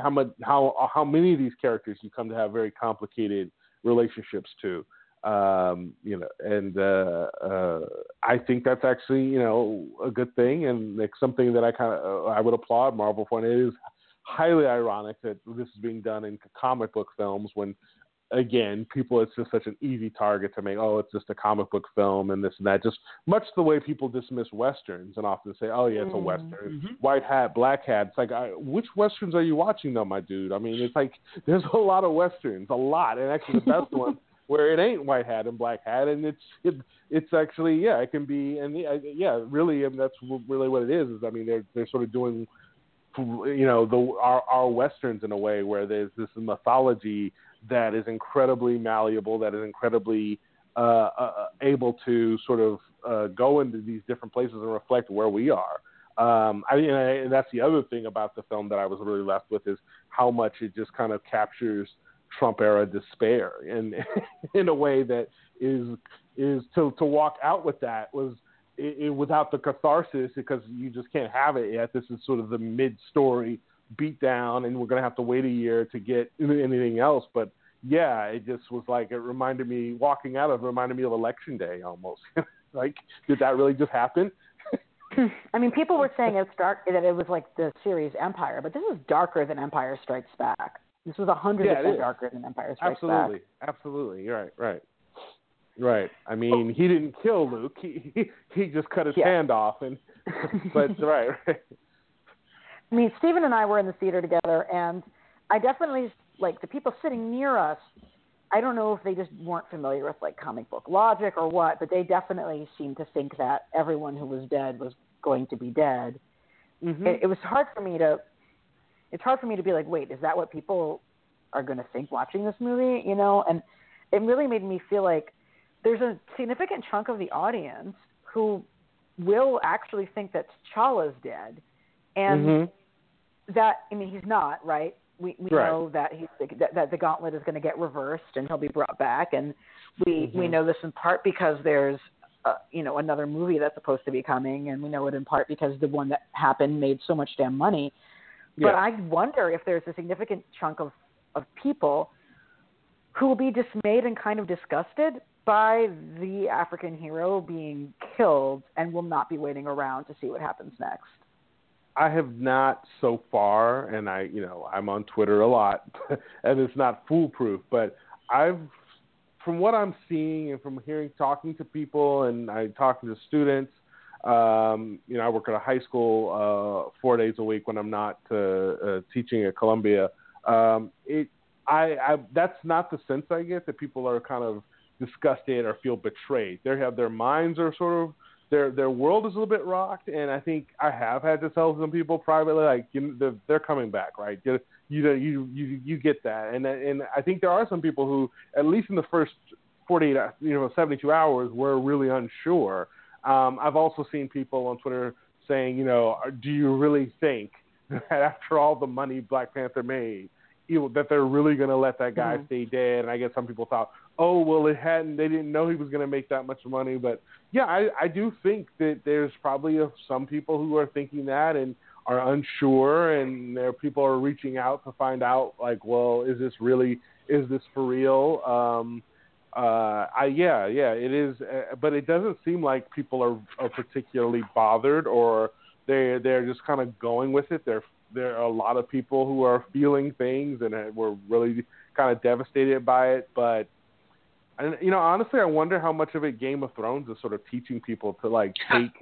how much how how many of these characters you come to have very complicated relationships to um, you know, and uh, uh, I think that's actually you know a good thing, and like something that I kind of uh, I would applaud Marvel for. And it is highly ironic that this is being done in comic book films when. Again, people, it's just such an easy target to make. Oh, it's just a comic book film and this and that. Just much the way people dismiss westerns and often say, "Oh, yeah, it's a Mm-hmm. western, white hat, black hat." It's like, I, which westerns are you watching, though, my dude? I mean, it's like there's a lot of westerns, a lot, and actually the best one where it ain't white hat and black hat, and it's it, it's actually yeah, it can be and yeah, really, and that's really what it is. Is I mean they're they're sort of doing you know the our our westerns in a way where there's this mythology that is incredibly malleable, that is incredibly uh, uh, able to sort of uh, go into these different places and reflect where we are. Um, I, I, and that's the other thing about the film that I was really left with is how much it just kind of captures Trump era despair in in a way that is is to to walk out with that was it, it, without the catharsis because you just can't have it yet. This is sort of the mid story beat down, and we're gonna have to wait a year to get anything else. But yeah, it just was like it reminded me walking out of reminded me of election day almost. like, did that really just happen? I mean, people were saying it's dark that it was like the series Empire, but this is darker than Empire Strikes Back. This was a hundred Yeah, percent darker than Empire Strikes Absolutely, Back. absolutely. You're right, right, right. I mean, he didn't kill Luke. He he, he just cut his Yeah. hand off, and but right, right. I mean, Steven and I were in the theater together, and I definitely like the people sitting near us. I don't know if they just weren't familiar with like comic book logic or what, but they definitely seemed to think that everyone who was dead was going to be dead. Mm-hmm. It, it was hard for me to. It's hard for me to be like, wait, is that what people are going to think watching this movie? You know, and it really made me feel like there's a significant chunk of the audience who will actually think that T'Challa's dead, and Mhm. that I mean he's not right. We we Right. know that he's that, that the gauntlet is going to get reversed and he'll be brought back, and we we Mhm. know this in part because there's uh, you know another movie that's supposed to be coming, and we know it in part because the one that happened made so much damn money. But I wonder if there's a significant chunk of of people who will be dismayed and kind of disgusted by the African hero being killed and will not be waiting around to see what happens next. I have not so far, and I, you know, I'm on Twitter a lot, and it's not foolproof, but I've, from what I'm seeing and from hearing, talking to people, and I talking to students, um, you know, I work at a high school uh, four days a week when I'm not uh, uh, teaching at Columbia. Um, it, I, I, that's not the sense I get that people are kind of disgusted or feel betrayed. They have their minds are sort of their their world is a little bit rocked, and I think I have had to tell some people privately, like you they're, they're coming back, right? You you you you you get that, and and I think there are some people who, at least in the first 48, you know, 72 hours, were really unsure. Um, I've also seen people on Twitter saying, you know, do you really think that after all the money Black Panther made, you know, that they're really going to let that guy Mhm. stay dead? And I guess some people thought, oh, well, it hadn't. They didn't know he was going to make that much money, but yeah, I, I do think that there's probably a, some people who are thinking that and are unsure, and there people are reaching out to find out, like, well, is this really, is this for real? Um, uh, I yeah, yeah, it is, uh, but it doesn't seem like people are, are particularly bothered, or they they're just kind of going with it. There there are a lot of people who are feeling things and uh, were really kind of devastated by it, but and you know, honestly, I wonder how much of it Game of Thrones is sort of teaching people to like take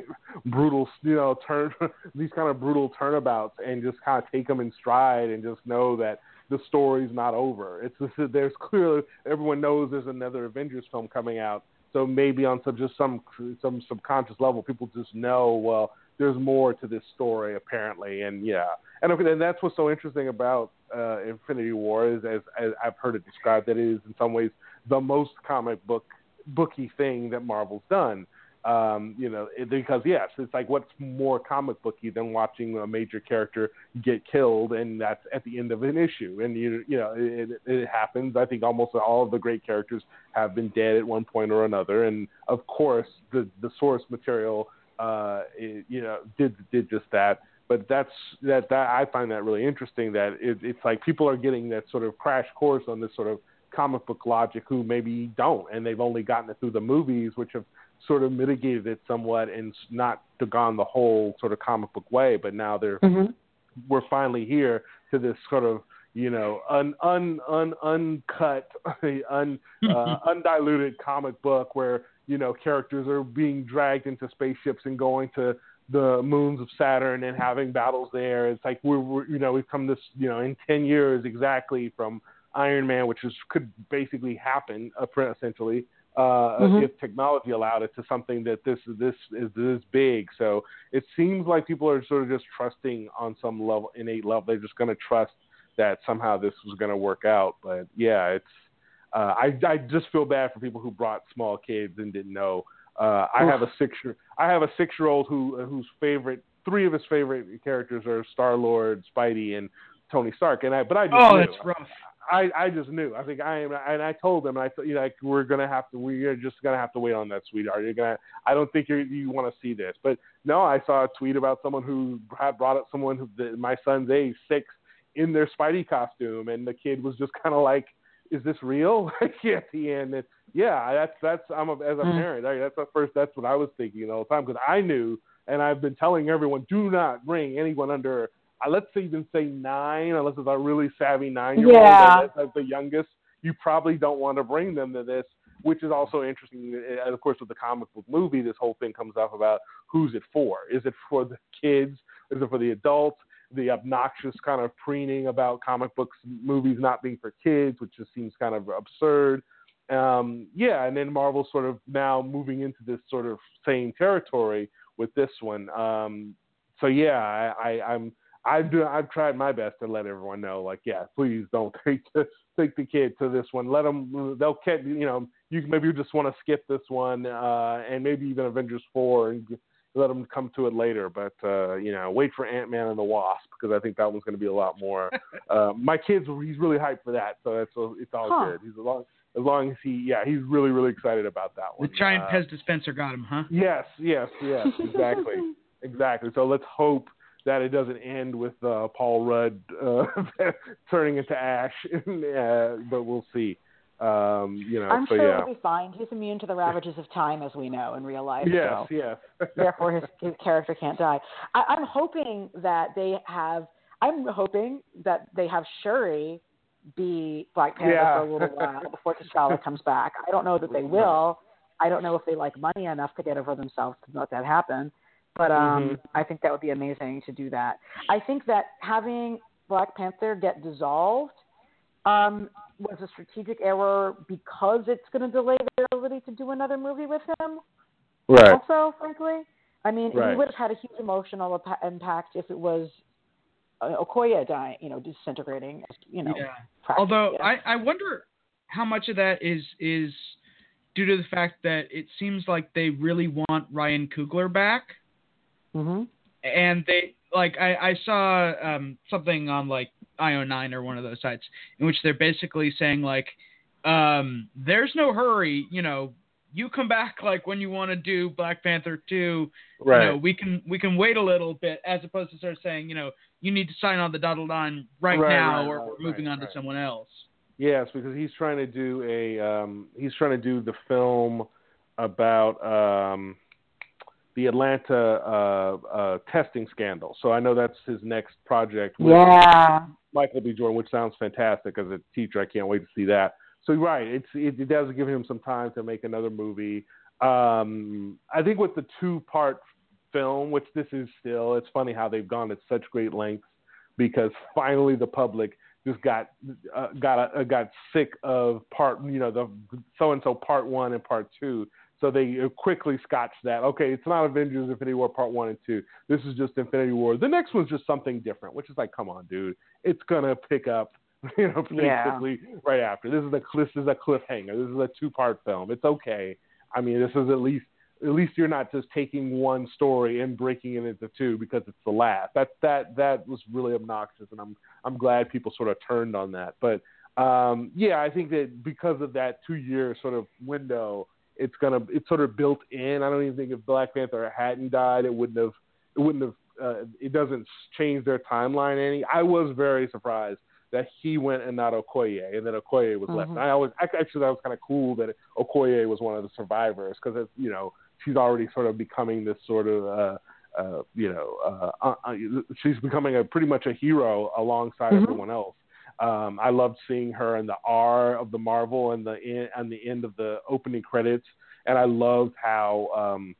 brutal, you know, turn these kind of brutal turnabouts and just kind of take them in stride and just know that the story's not over. It's just, there's clearly everyone knows there's another Avengers film coming out, so maybe on some just some some subconscious level, people just know well there's more to this story apparently, and yeah, and and that's what's so interesting about uh, Infinity War is as, as I've heard it described that it is in some ways the most comic book booky thing that Marvel's done. Um, you know, because yes, it's like what's more comic booky than watching a major character get killed, and that's at the end of an issue. And you, you know, it, it happens. I think almost all of the great characters have been dead at one point or another, and of course, the the source material, uh, it, you know, did did just that. But that's that that I find that really interesting. That it, it's like people are getting that sort of crash course on this sort of comic book logic who maybe don't, and they've only gotten it through the movies, which have sort of mitigated it somewhat and not gone the whole sort of comic book way. But now they're Mm-hmm. we're finally here to this sort of you know un un un uncut un uh, undiluted comic book where you know characters are being dragged into spaceships and going to the moons of Saturn and having battles there. It's like we're, we're you know we've come this you know in ten years exactly from Iron Man, which is could basically happen uh, essentially uh, Mhm. if technology allowed it to something that this this is this big. So it seems like people are sort of just trusting on some level, innate level. They're just going to trust that somehow this was going to work out. But yeah, it's uh, I I just feel bad for people who brought small kids and didn't know. Uh, I Oof. have a six year I have a six year old who whose favorite three of his favorite characters are Star Lord, Spidey, and Tony Stark. And I but I just Oh, knew. that's rough. I, I just knew. I think I am, and I told them, I thought, you know, like we're gonna have to, we're just gonna have to wait on that, sweetheart. You're gonna, I don't think you you want to see this, but no, I saw a tweet about someone who had brought up someone who, the, my son's age, six, in their Spidey costume, and the kid was just kind of like, "Is this real?" Like at the end, and yeah, that's that's I'm a, as a Mm. parent, I, that's at first that's what I was thinking all the time because I knew, and I've been telling everyone, do not bring anyone under let's even say nine, unless it's a really savvy nine year old Yeah. that's the youngest, you probably don't want to bring them to this, which is also interesting. And of course, with the comic book movie, this whole thing comes up about who's it for? Is it for the kids? Is it for the adults? The obnoxious kind of preening about comic books movies not being for kids, which just seems kind of absurd. Um, yeah, and then Marvel's sort of now moving into this sort of same territory with this one. Um, so yeah, I, I, I'm I've do, I've tried my best to let everyone know, like, yeah, please don't take the take the kid to this one. Let them they'll catch you know you maybe you just want to skip this one uh, and maybe even Avengers four and let them come to it later. But uh, you know, wait for Ant Man and the Wasp because I think that one's going to be a lot more. uh, my kids, he's really hyped for that, so it's it's all Huh. good. He's as long as long as he, yeah, he's really really excited about that one. The giant Uh, Pez dispenser got him, huh? Yes, yes, yes, exactly, exactly. So let's hope that it doesn't end with uh, Paul Rudd uh, turning into ash, uh, but we'll see. Um, you know, I'm so sure yeah. it'll be fine. He's immune to the ravages of time, as we know in real life. Yes, so. yes. therefore his, his character can't die. I, I'm hoping that they have. I'm hoping that they have Shuri be Black Panther Yeah. for a little while before T'Challa comes back. I don't know that they will. I don't know if they like money enough to get over themselves to let that happen. But um, Mhm. I think that would be amazing to do that. I think that having Black Panther get dissolved um, was a strategic error because it's going to delay their ability to do another movie with him Right. also, frankly. I mean, Right. he would have had a huge emotional impa- impact if it was uh, Okoye dying, you know, disintegrating, you know. yeah. Although I, I wonder how much of that is is due to the fact that it seems like they really want Ryan Coogler back, hmm and they like I, I saw um, something on like IO9 or one of those sites in which they're basically saying like, um, "There's no hurry, you know." You come back like when you want to do Black Panther two. Right. You know, we can we can wait a little bit as opposed to sort of saying, you know, you need to sign on the dotted line right, Right, now right, or right, we're moving on to someone else. Yes, because he's trying to do a um, he's trying to do the film about um, the Atlanta uh, uh, testing scandal. So I know that's his next project with Yeah. Michael B. Jordan, which sounds fantastic. As a teacher, I can't wait to see that. So right, it's it, it does give him some time to make another movie. Um, I think with the two part film, which this is still, it's funny how they've gone at such great lengths because finally the public just got uh, got uh, got sick of part you know the so and so part one and part two. So they uh, quickly scotched that. Okay, it's not Avengers Infinity War Part One and Two. This is just Infinity War. The next one's just something different, which is like, come on, dude, it's gonna pick up, you know, Yeah. basically right after. This is a this is a cliffhanger. This is a two part film. It's okay. I mean, this is at least at least you're not just taking one story and breaking it into two because it's the last. That that that was really obnoxious, and I'm I'm glad people sort of turned on that. But um, yeah, I think that because of that two year sort of window, it's gonna it's sort of built in. I don't even think if Black Panther hadn't died, it wouldn't have it wouldn't have uh, it doesn't change their timeline any. I was very surprised that he went and not Okoye, and then Okoye was left. Mhm. I always ac- actually that was kind of cool that Okoye was one of the survivors because it's you know she's already sort of becoming this sort of uh, uh, you know uh, uh, uh, she's becoming a pretty much a hero alongside Mhm. everyone else. Um, I loved seeing her in the R of the Marvel and the and the end of the opening credits, and I loved how um,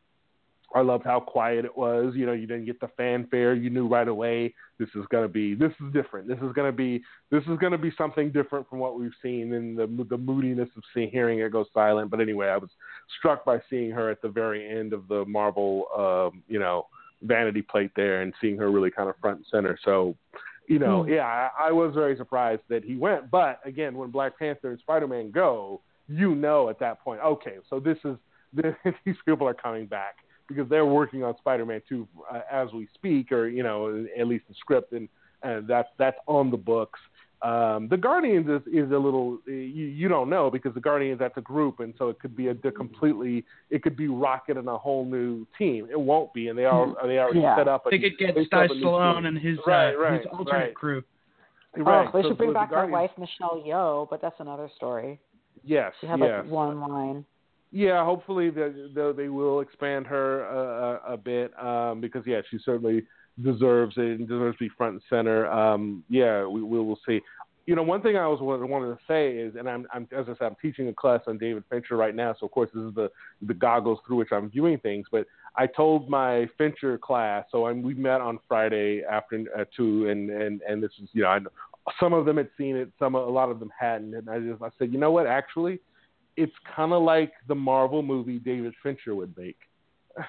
I loved how quiet it was. You know, you didn't get the fanfare. You knew right away this is gonna be this is different. This is gonna be this is gonna be something different from what we've seen in the the moodiness of seeing hearing it go silent. But anyway, I was struck by seeing her at the very end of the Marvel, um, you know, vanity plate there, and seeing her really kind of front and center. So, you know, Hmm. yeah, I, I was very surprised that he went. But again, when Black Panther and Spider Man go, you know at that point, okay, so this is these people are coming back because they're working on Spider-Man 2 uh, as we speak, or you know, at least the script, and and that's that's on the books. Um, the Guardians is, is a little you, you don't know because the Guardians that's a group, and so it could be a, a completely it could be Rocket and a whole new team. It won't be, and they are they already Yeah. set up. A, They could get they set Sty up a new Stallone and his Right, uh, right, his alternate right. crew. Right. Oh, they so should bring the back her wife Michelle Yeoh, but that's another story. Yes, She had yes. like one line. Yeah, hopefully they, they, they will expand her uh, a, a bit um, because yeah, she certainly deserves it and deserves to be front and center. Um, yeah, we, we will see. You know, one thing I was wanted wanted to say is, and I'm, I'm as I said, I'm teaching a class on David Fincher right now, so of course this is the the goggles through which I'm viewing things. But I told my Fincher class, so I'm, we met on Friday after uh, two, and and and this is you know, I, some of them had seen it, some a lot of them hadn't, and I just I said, you know what, actually it's kind of like the Marvel movie David Fincher would make.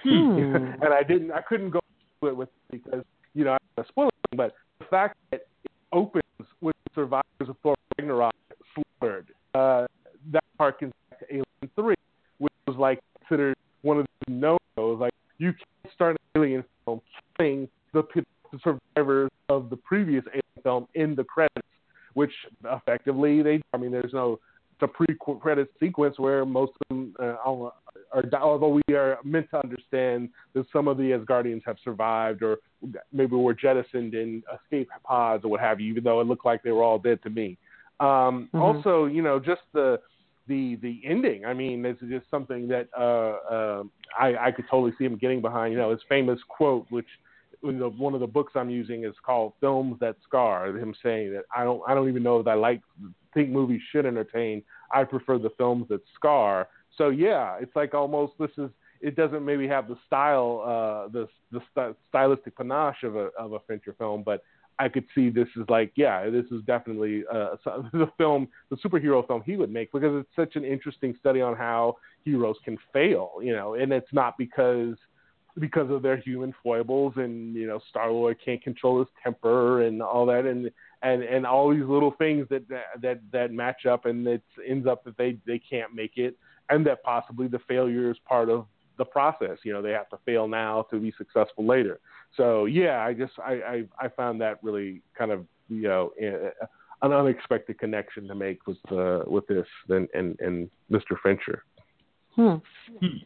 Hmm. and I didn't, I couldn't go it with because you know I'm spoiling, but the fact that it opens with survivors of Thor Ragnarok slaughtered, uh, that harkens back to Alien Three, which was like considered one of the no-nos. Like you can't start an Alien film killing the, the survivors of the previous Alien film in the credits, which effectively they. I mean, there's no a pre-credit sequence where most of them uh, are, although we are meant to understand that some of the Asgardians have survived or maybe were jettisoned in escape pods or what have you, even though it looked like they were all dead to me. Um, mm-hmm. Also, you know, just the the the ending. I mean, it's just something that uh, uh, I, I could totally see him getting behind. You know, his famous quote, which you know, one of the books I'm using is called "Films That Scar." Him saying that I don't I don't even know that I like think movies should entertain. I prefer the films that scar. So yeah, it's like almost this is it doesn't maybe have the style, uh, the the st- stylistic panache of a of a Fincher film, but I could see this is like, yeah, this is definitely uh, the film, the superhero film he would make because it's such an interesting study on how heroes can fail, you know, and it's not because because of their human foibles and you know Star Lord can't control his temper and all that and and and all these little things that that that match up and it ends up that they they can't make it and that possibly the failure is part of the process you know they have to fail now to be successful later so yeah i just i i, I found that really kind of you know an unexpected connection to make with uh, with this and and and mr fincher hmm. hmm.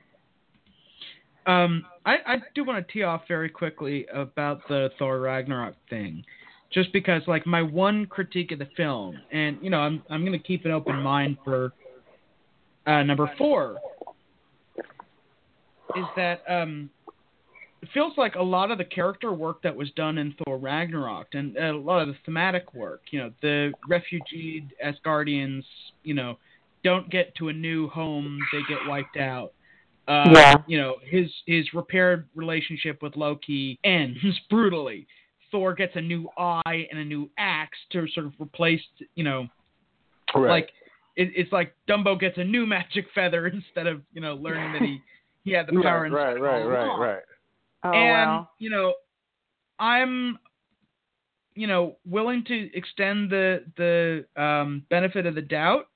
Um, I, I do want to tee off very quickly about the Thor Ragnarok thing, just because like my one critique of the film, and you know I'm I'm gonna keep an open mind for uh, number four, is that um, it feels like a lot of the character work that was done in Thor Ragnarok and a lot of the thematic work, you know, the refugee Asgardians, you know, don't get to a new home, they get wiped out uh, yeah. You know, his his repaired relationship with Loki ends brutally. Thor gets a new eye and a new axe to sort of replace, you know, right. like it, it's like Dumbo gets a new magic feather instead of you know learning that he he had the power. Yeah, right, right, right, right. Oh, and wow. you know, I'm you know willing to extend the the um, benefit of the doubt,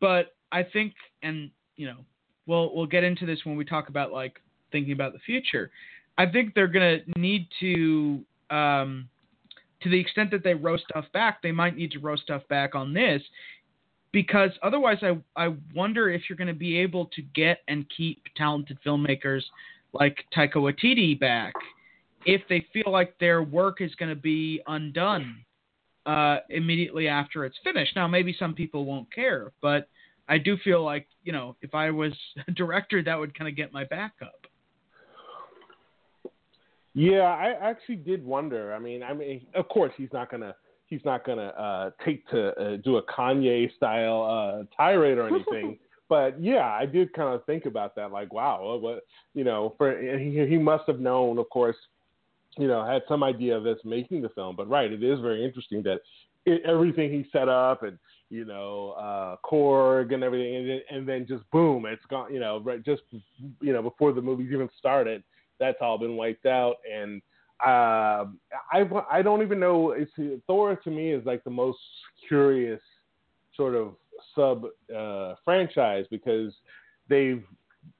but I think and you know we'll we'll get into this when we talk about like thinking about the future. I think they're gonna need to um, to the extent that they roast stuff back, they might need to roast stuff back on this because otherwise I I wonder if you're gonna be able to get and keep talented filmmakers like Taika Waititi back if they feel like their work is going to be undone uh, immediately after it's finished. Now, maybe some people won't care, but I do feel like you know if I was a director, that would kind of get my back up. Yeah, I actually did wonder. I mean, I mean, of course, he's not gonna he's not gonna uh, take to uh, do a Kanye style uh, tirade or anything. but yeah, I did kind of think about that. Like, wow, what you know, for he, he must have known, of course, you know, had some idea of this making the film. But right, it is very interesting that it, everything he set up and you know, uh, Korg and everything, and, and then just boom, it's gone. You know, right, just you know, before the movie's even started, that's all been wiped out. And uh, I I don't even know. It's Thor to me is like the most curious sort of sub uh, franchise because they've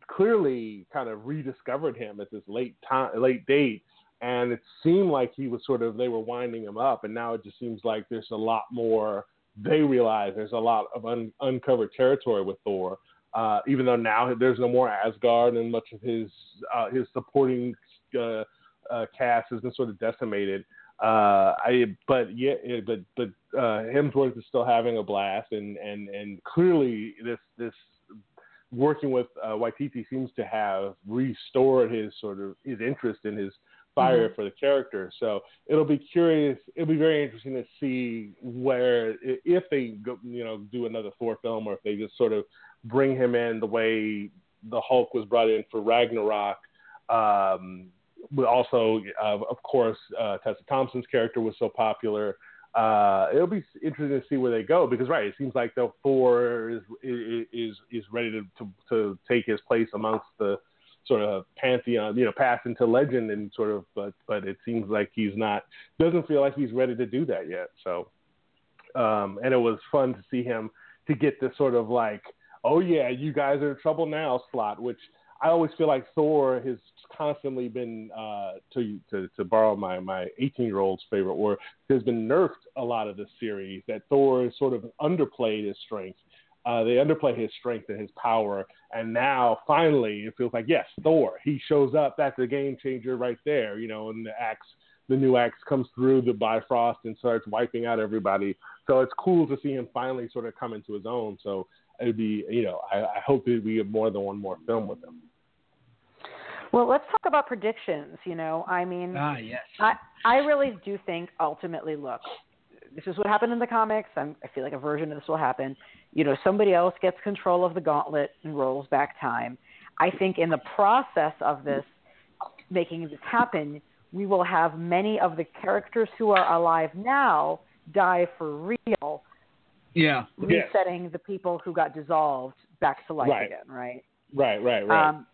clearly kind of rediscovered him at this late time, late date. And it seemed like he was sort of they were winding him up, and now it just seems like there's a lot more they realize there's a lot of un- uncovered territory with Thor. Uh, even though now there's no more Asgard and much of his uh, his supporting uh, uh, cast has been sort of decimated. Uh, I but yeah, but but uh, Hemsworth is still having a blast, and and and clearly this this working with uh, Waititi seems to have restored his sort of his interest in his fire mm-hmm. for the character. So it'll be curious. It'll be very interesting to see where if they go, you know do another Thor film or if they just sort of bring him in the way the Hulk was brought in for Ragnarok. Um, but also, uh, of course, uh, Tessa Thompson's character was so popular. Uh, it'll be interesting to see where they go because, right, it seems like the four is is is ready to, to to take his place amongst the sort of pantheon, you know, pass into legend and sort of, but but it seems like he's not, doesn't feel like he's ready to do that yet. So, um, and it was fun to see him to get this sort of like, oh yeah, you guys are in trouble now slot, which I always feel like Thor has constantly been uh, to to to borrow my my 18 year old's favorite word has been nerfed a lot of this series. That Thor is sort of underplayed his strength. Uh, they underplay his strength and his power, and now finally it feels like yes, Thor. He shows up. That's a game changer right there. You know, and the axe, the new axe comes through the Bifrost and starts wiping out everybody. So it's cool to see him finally sort of come into his own. So it'd be, you know, I, I hope that we get more than one more film with him. Well, let's talk about predictions. You know, I mean, Ah, yes. I I really do think ultimately, look, this is what happened in the comics. I'm, I feel like a version of this will happen. You know, somebody else gets control of the gauntlet and rolls back time. I think in the process of this, making this happen, we will have many of the characters who are alive now die for real, Yeah. Yes. resetting the people who got dissolved back to life Right. again, right? Right, right, right. Um,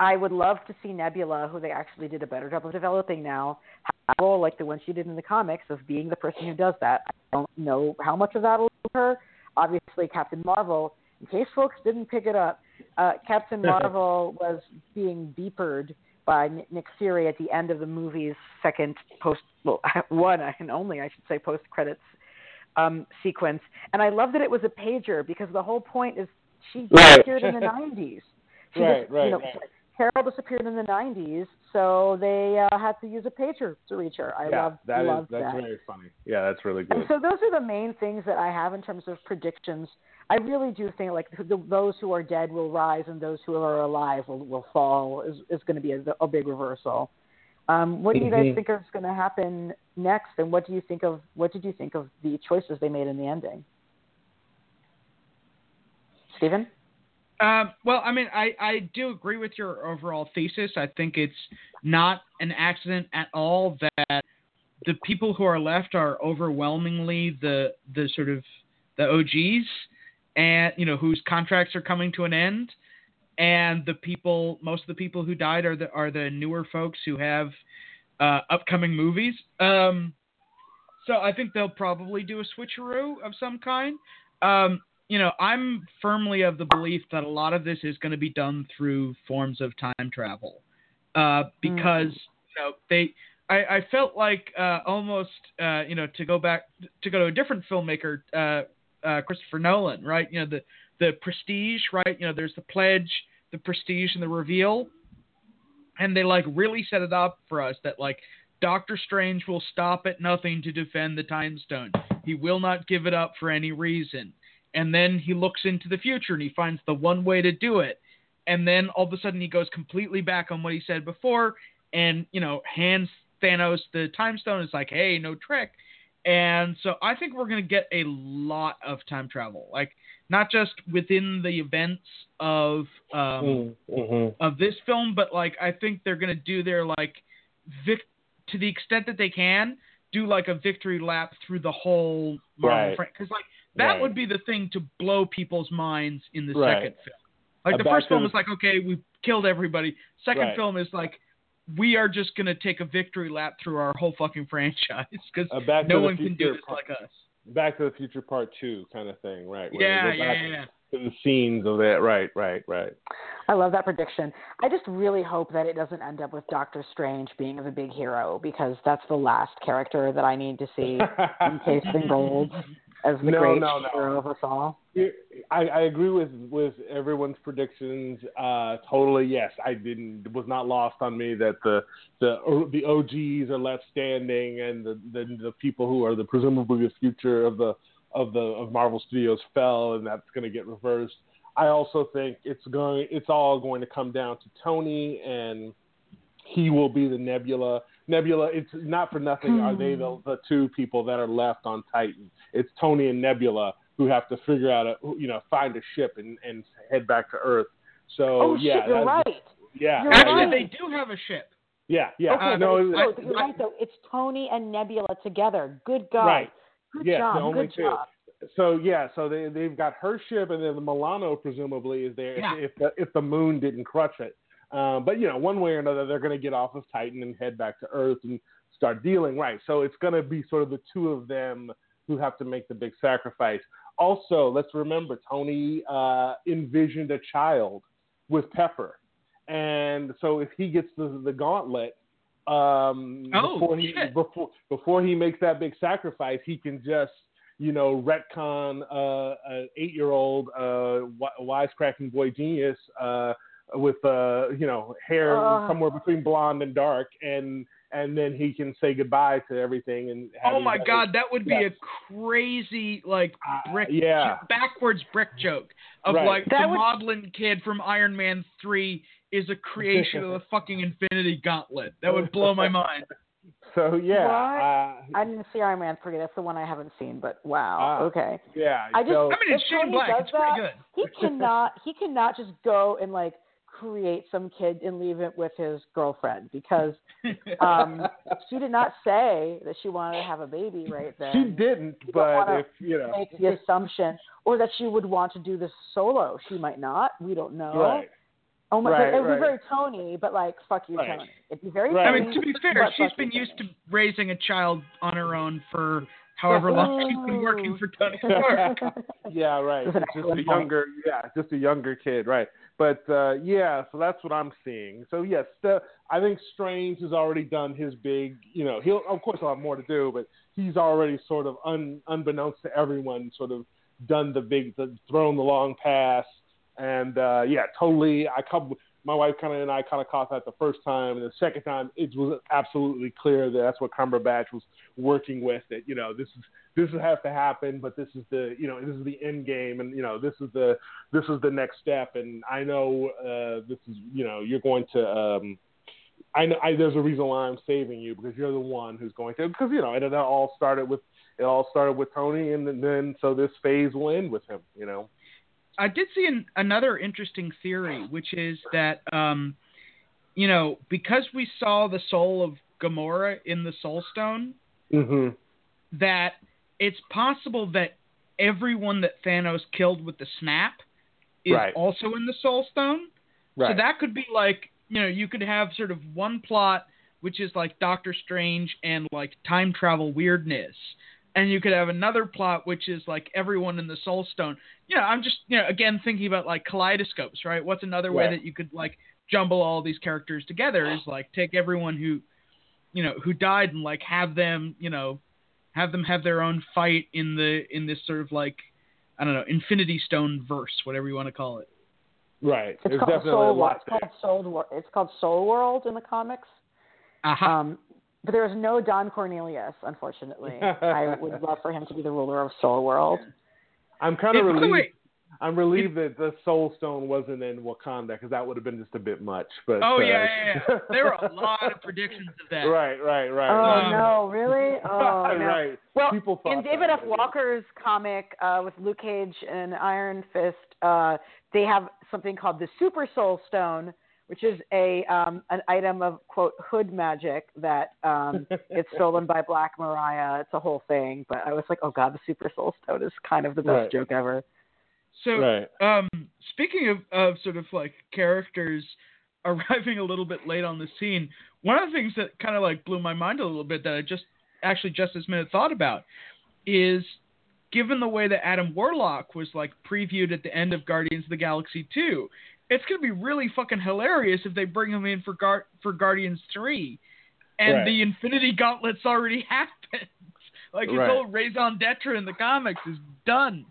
I would love to see Nebula, who they actually did a better job of developing now, have a role like the one she did in the comics of being the person who does that. I don't know how much of that will her. Obviously, Captain Marvel. In case folks didn't pick it up, uh, Captain Marvel was being beepered by Nick Fury at the end of the movie's second post, well, one and only, I should say, post credits um, sequence. And I love that it was a pager because the whole point is she Right. in the 90s. She Right, just, right, you know, right. Carol disappeared in the 90s, so they uh, had to use a pager to reach her. I yeah, love that is loved that's that. very funny. Yeah, that's really good. And so those are the main things that I have in terms of predictions. I really do think like the, those who are dead will rise and those who are alive will, will fall is, is going to be a, a big reversal. Um, what do you guys Mhm. think is going to happen next, and what do you think of what did you think of the choices they made in the ending? Steven? Um, well, I mean, I, I do agree with your overall thesis. I think it's not an accident at all that the people who are left are overwhelmingly the the sort of the OGs, and you know whose contracts are coming to an end, and the people, most of the people who died are the are the newer folks who have uh, upcoming movies. Um, so I think they'll probably do a switcheroo of some kind. Um, you know, I'm firmly of the belief that a lot of this is going to be done through forms of time travel, uh, because you know they. I, I felt like uh, almost uh, you know to go back to go to a different filmmaker, uh, uh, Christopher Nolan, right? You know the the Prestige, right? You know there's the Pledge, the Prestige, and the Reveal, and they like really set it up for us that like Doctor Strange will stop at nothing to defend the Time Stone. He will not give it up for any reason and then he looks into the future and he finds the one way to do it and then all of a sudden he goes completely back on what he said before and you know hands thanos the time stone it's like hey no trick and so i think we're going to get a lot of time travel like not just within the events of um, mm-hmm. of this film, but like I think they're gonna do their like vic to the extent that they can do like a victory lap through the whole Marvel Right. because like that Right. would be the thing to blow people's minds in the Right. second film. Like the first film the- is like okay we killed everybody. Second Right. film is like we are just gonna take a victory lap through our whole fucking franchise because Uh, back no to the one can do Future this part- like us. Back to the Future Part Two kind of thing, right? where Yeah, go yeah, yeah. To the scenes of that, right, right, right. I love that prediction. I just really hope that it doesn't end up with Doctor Strange being the big hero because that's the last character that I need to see encased in gold as the No, great no, no. of us all. I, I agree with with everyone's predictions. Uh, totally, yes. I didn't it was not lost on me that the the the OGs are left standing, and the the, the people who are the presumably the future of the of the of Marvel Studios fell, and that's going to get reversed. I also think it's going it's all going to come down to Tony, and he will be the Nebula. Nebula, it's not for nothing. Are they the, the two people that are left on Titan? It's Tony and Nebula who have to figure out a you know find a ship and, and head back to Earth. So Oh, yeah, shit, you're right. Yeah, You're Actually, right. they do have a ship. yeah, yeah. Okay, no, but it- it's, no, you're right though. It's Tony and Nebula together. Good God. Right. Good Yes, job. the only Good two. job. so yeah, so they they've got her ship, and then the Milano presumably is there Yeah. if the if the moon didn't crush it. Um, but you know, one way or another, they're going to get off of Titan and head back to Earth and start dealing. Right. So it's going to be sort of the two of them who have to make the big sacrifice. Also, let's remember Tony uh, envisioned a child with Pepper. and so if he gets the the gauntlet um, Oh, before he shit. before before he makes that big sacrifice, he can just you know retcon uh, an eight year old uh, wisecracking boy genius uh, with uh, you know hair Ugh. somewhere between blonde and dark, and and then he can say goodbye to everything and. Have Oh my other- god, that would be Yes. a crazy like Uh, brick yeah. backwards brick joke of Right. like That the would- maudlin kid from Iron Man three is a creation of the fucking Infinity Gauntlet. That would blow my mind. So yeah, uh, I didn't see Iron Man three. That's the one I haven't seen. But wow. Ah. okay. yeah. I just- so, I mean, it's If Shane Black. does It's pretty good. He cannot. he cannot just go and like create some kid and leave it with his girlfriend because um, she did not say that she wanted to have a baby right then. she didn't, don't but if you know, make the assumption, or that she would want to do this solo. She might not. We don't know. right, Oh my Right, god, it would right. be very Tony, but like fuck you, Right. Tony. It'd be very Right. I mean, to be fair, she's been you, used to raising a child on her own for however long she's been working for Tony Stark. yeah, right. That's an It's just a younger, yeah, just a younger kid, right? But uh, yeah, so that's what I'm seeing. So yes, the, I think Strange has already done his big, you know, he'll of course he'll have more to do, but he's already sort of un, unbeknownst to everyone, sort of done the big, the thrown the long pass, and uh, yeah, totally. I come. My wife kind of and I kind of caught that the first time, and the second time it was absolutely clear that that's what Cumberbatch was working with. That you know this is this has to happen, but this is the you know this is the end game, and you know this is the this is the next step, and I know uh, this is you know you're going to. Um, I know I, there's a reason why I'm saving you because you're the one who's going to because you know and it all started with it all started with Tony and then so this phase will end with him you know I did see an, another interesting theory, which is that, um, you know, because we saw the soul of Gamora in the Soul Stone, mm-hmm. that it's possible that everyone that Thanos killed with the snap is Right. also in the Soul Stone. right So that could be like, you know, you could have sort of one plot which is like Doctor Strange and like time travel weirdness. And you could have another plot which is like everyone in the Soul Stone. You know, I'm just, you know, again thinking about like kaleidoscopes, right? What's another way that you could like jumble all these characters together is like take everyone who, you know, who died and like have them, you know, have them have their own fight in the in this sort of like I don't know, Infinity Stone verse, whatever you want to call it. right It's there's called definitely a Soul World. lot It's called Soul World. It's called Soul World in the comics. Aha. Um, but there is no Don Cornelius, unfortunately. I would love for him to be the ruler of Soul World. I'm kind of relieved wait, I'm relieved that the Soul Stone wasn't in Wakanda because that would have been just a bit much but Oh uh, yeah, yeah, yeah. There were a lot of predictions of that. right right right Oh Um, no, really? Oh no. right Well, People thought in David that, F. but- Walker's comic uh, with Luke Cage and Iron Fist, uh, they have something called the Super Soul Stone, which is a um, an item of quote hood magic that um, gets stolen by Black Mariah. It's a whole thing, but I was like, oh god, the Super Soul Stone is kind of the best Right. joke ever. So, right um, speaking of, of sort of like characters arriving a little bit late on the scene, one of the things that kind of like blew my mind a little bit that I just actually just this minute thought about is given the way that Adam Warlock was like previewed at the end of Guardians of the Galaxy 2, it's gonna be really fucking hilarious if they bring him in for Gar- for Guardians 3 and Right. the Infinity Gauntlet's already happened. Like his Right. whole raison d'etre in the comics is done.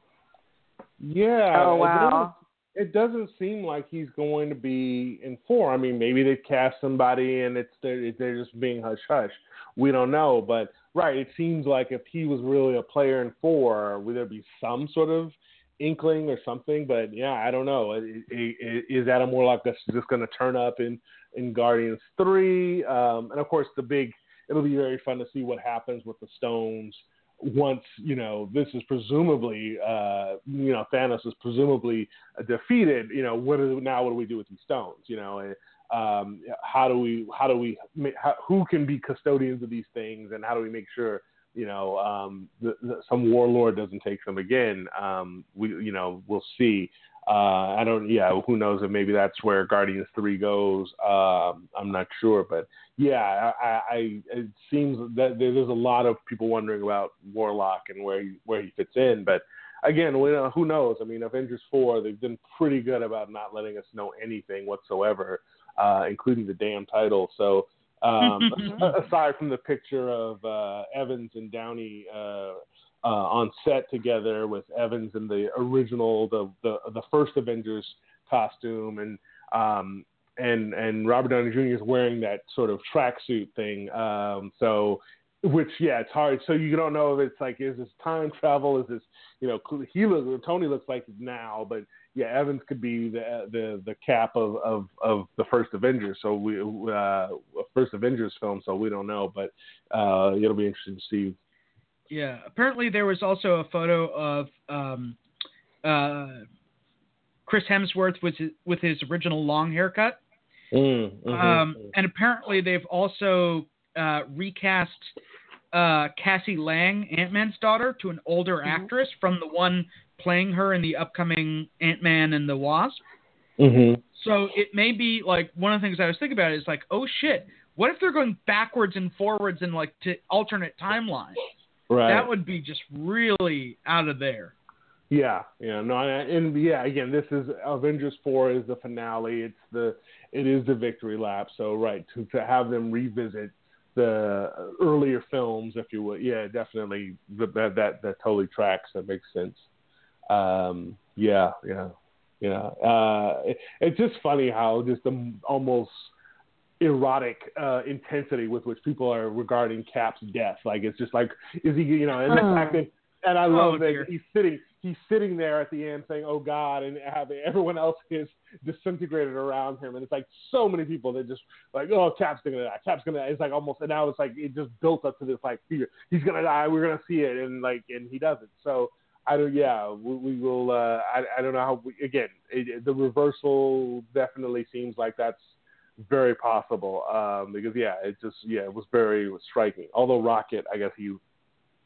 Yeah. Oh, it doesn't- It doesn't seem like he's going to be in four. I mean, maybe they cast somebody and it's they're, they're just being hush hush. We don't know, but right, it seems like if he was really a player in four, would there be some sort of inkling or something? But yeah, I don't know. I- I- Is Adam Warlock just just going to turn up in in Guardians three? Um, and of course, the big. It'll be very fun to see what happens with the Stones once you know this is presumably uh you know Thanos is presumably defeated you know what is now what do we do with these stones you know and, um how do we how do we how, who can be custodians of these things and how do we make sure you know um the, the, some warlord doesn't take them again um we you know we'll see uh I don't yeah who knows if maybe that's where Guardians 3 goes um I'm not sure but yeah, I, I, it seems that there's a lot of people wondering about Warlock and where he, where he fits in. But again, we, uh, who knows? I mean, Avengers four, they've been pretty good about not letting us know anything whatsoever. uh, including the damn title. So um, aside from the picture of uh, Evans and Downey uh, uh, on set together with Evans in the original, the the, the first Avengers costume, and um, and and Robert Downey Jr. is wearing that sort of tracksuit thing. Um, so, which yeah, it's hard. So you don't know if it's like is this time travel? Is this you know he looks Tony looks like now, but yeah, Evans could be the the the cap of of, of the first Avengers. So we uh, first Avengers film. So we don't know, but uh, it'll be interesting to see. Yeah. Apparently, there was also a photo of um, uh, Chris Hemsworth with his, with his original long haircut. Mm, mhm. Um, and apparently, they've also uh, recast uh, Cassie Lang, Ant Man's daughter, to an older Mhm. actress from the one playing her in the upcoming Ant Man and the Wasp. Mhm. So it may be like one of the things I was thinking about is like, oh shit, what if they're going backwards and forwards and like to alternate timelines? Right. That would be just really out of there. Yeah, yeah, no, and, and yeah, again, this is Avengers Four is the finale. It's the it is the victory lap. So right to to have them revisit the earlier films, if you will, yeah, definitely that that that totally tracks. That makes sense. Um, yeah, yeah, yeah. Uh, it, it's just funny how just the almost erotic uh, intensity with which people are regarding Cap's death. Like it's just like, is he, you know, and the fact that, and I love Oh, that dear. he's sitting, he's sitting there at the end saying, "Oh God," and having everyone else is disintegrated around him, and it's like so many people that just like, "Oh, Cap's gonna die, Cap's gonna," die. it's like almost, and now it's like it just built up to this like fear, he's gonna die, we're gonna see it, and like, and he doesn't. So. I don't. Yeah, we, we will. Uh, I, I don't know how. We, again, it, the reversal definitely seems like that's very possible um, because yeah, it just yeah, it was very striking. Although Rocket, I guess he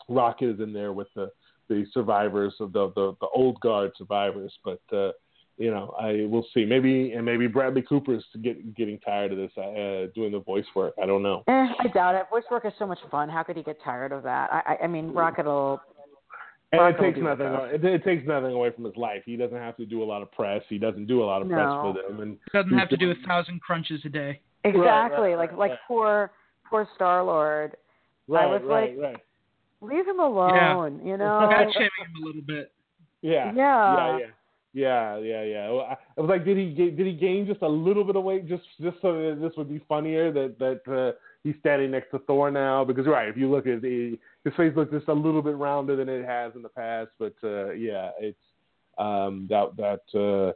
Rocket is in there with the the survivors of the the, the old guard survivors, but uh, you know, I will see. Maybe and maybe Bradley Cooper's get, getting tired of this uh, doing the voice work. I don't know. Eh, I doubt it. Voice work is so much fun. How could he get tired of that? I, I, I mean, Rocket will. And it takes nothing. it, It, it takes nothing away from his life. He doesn't have to do a lot of press. He doesn't do a lot of No. press for them. And Doesn't have to do a thousand crunches a day. Exactly. right, like right, like right. poor poor Star Lord. right, was right, like- right. Leave him alone. You know. Fat shaming him a little bit. Yeah. Yeah. Yeah. Yeah. Yeah, yeah, yeah. Well, I, I was like, did he ga- did he gain just a little bit of weight just just so that this would be funnier that that uh, he's standing next to Thor now? Because right, if you look at the his face looks just a little bit rounder than it has in the past, but uh, yeah, it's um, that that uh,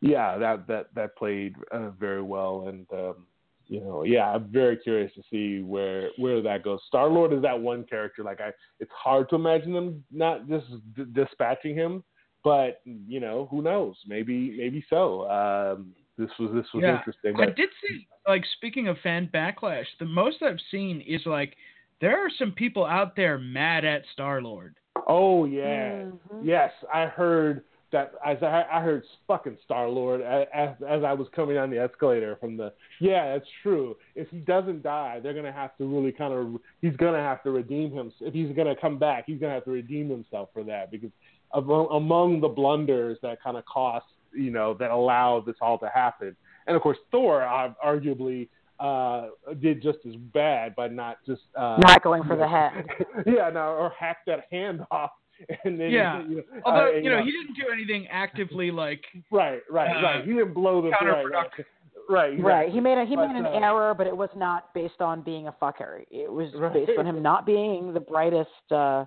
yeah that that that played uh, very well, and um, you know, yeah, I'm very curious to see where where that goes. Star Lord is that one character. Like I, it's hard to imagine them not just d- dispatching him but you know who knows maybe maybe so um this was this was Yeah. interesting I did see, like, speaking of fan backlash, the most I've seen is like there are some people out there mad at Star Lord. oh yeah Mhm. yes i heard that as i i heard fucking star lord as as i was coming down the escalator from the yeah that's true if he doesn't die they're gonna have to really kind of he's gonna have to redeem himself. if he's gonna come back he's gonna have to redeem himself for that because among, among the blunders that kind of cost you know that allowed this all to happen and of course thor uh, arguably uh did just as bad by not just uh Not going for the head. yeah no or hack that hand off and then Yeah. you know, Although uh, you know he didn't do anything actively like right right uh, right he didn't blow the right right counterproductive. right, Right. He made a he But, made an uh, error, but it was not based on being a fucker. It was Right. based on him not being the brightest uh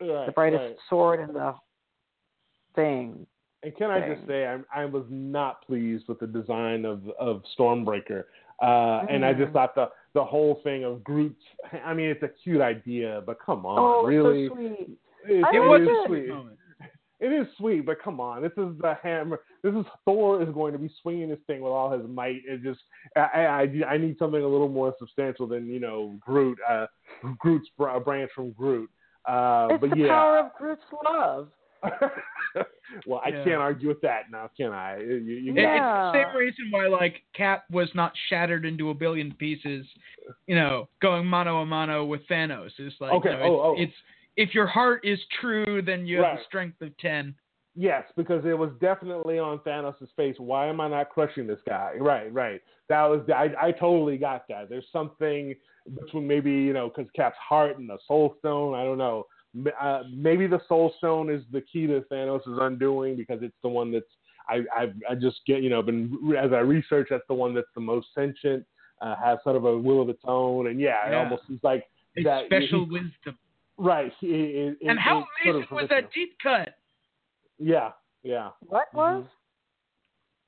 right, the brightest right. sword in the thing. And can I just say, I'm, I was not pleased with the design of of Stormbreaker, uh, and I just Mm. thought the the whole thing of Groot's. I mean, it's a cute idea, but come on, oh, really, so sweet. It, I it was it. sweet. It is sweet, but come on, this is the hammer. This is Thor is going to be swinging this thing with all his might. It just, I, I, I need something a little more substantial than you know Groot, uh, Groot's br- branch from Groot. Uh, It's but the yeah, power of Groot's love. well, I Yeah. can't argue with that now, can I? You, you, Yeah. It's the same reason why like Cap was not shattered into a billion pieces, you know, going mano a mano with Thanos. It's like Okay, you know, oh, it's, oh. it's if your heart is true, then you have the strength of ten. Yes, because it was definitely on Thanos' face. Why am I not crushing this guy? Right, right. That was I. I totally got that. There's something between maybe you know because Cap's heart and the Soul Stone. I don't know. Uh, maybe the Soul Stone is the key to Thanos' undoing because it's the one that's I I, I just get you know been as I research that's the one that's the most sentient, uh, has sort of a will of its own, and yeah, yeah. it almost is like it's that special he, wisdom. Right. It, it, and how amazing sort of was that deep cut? Yeah, yeah. What was? Mm-hmm.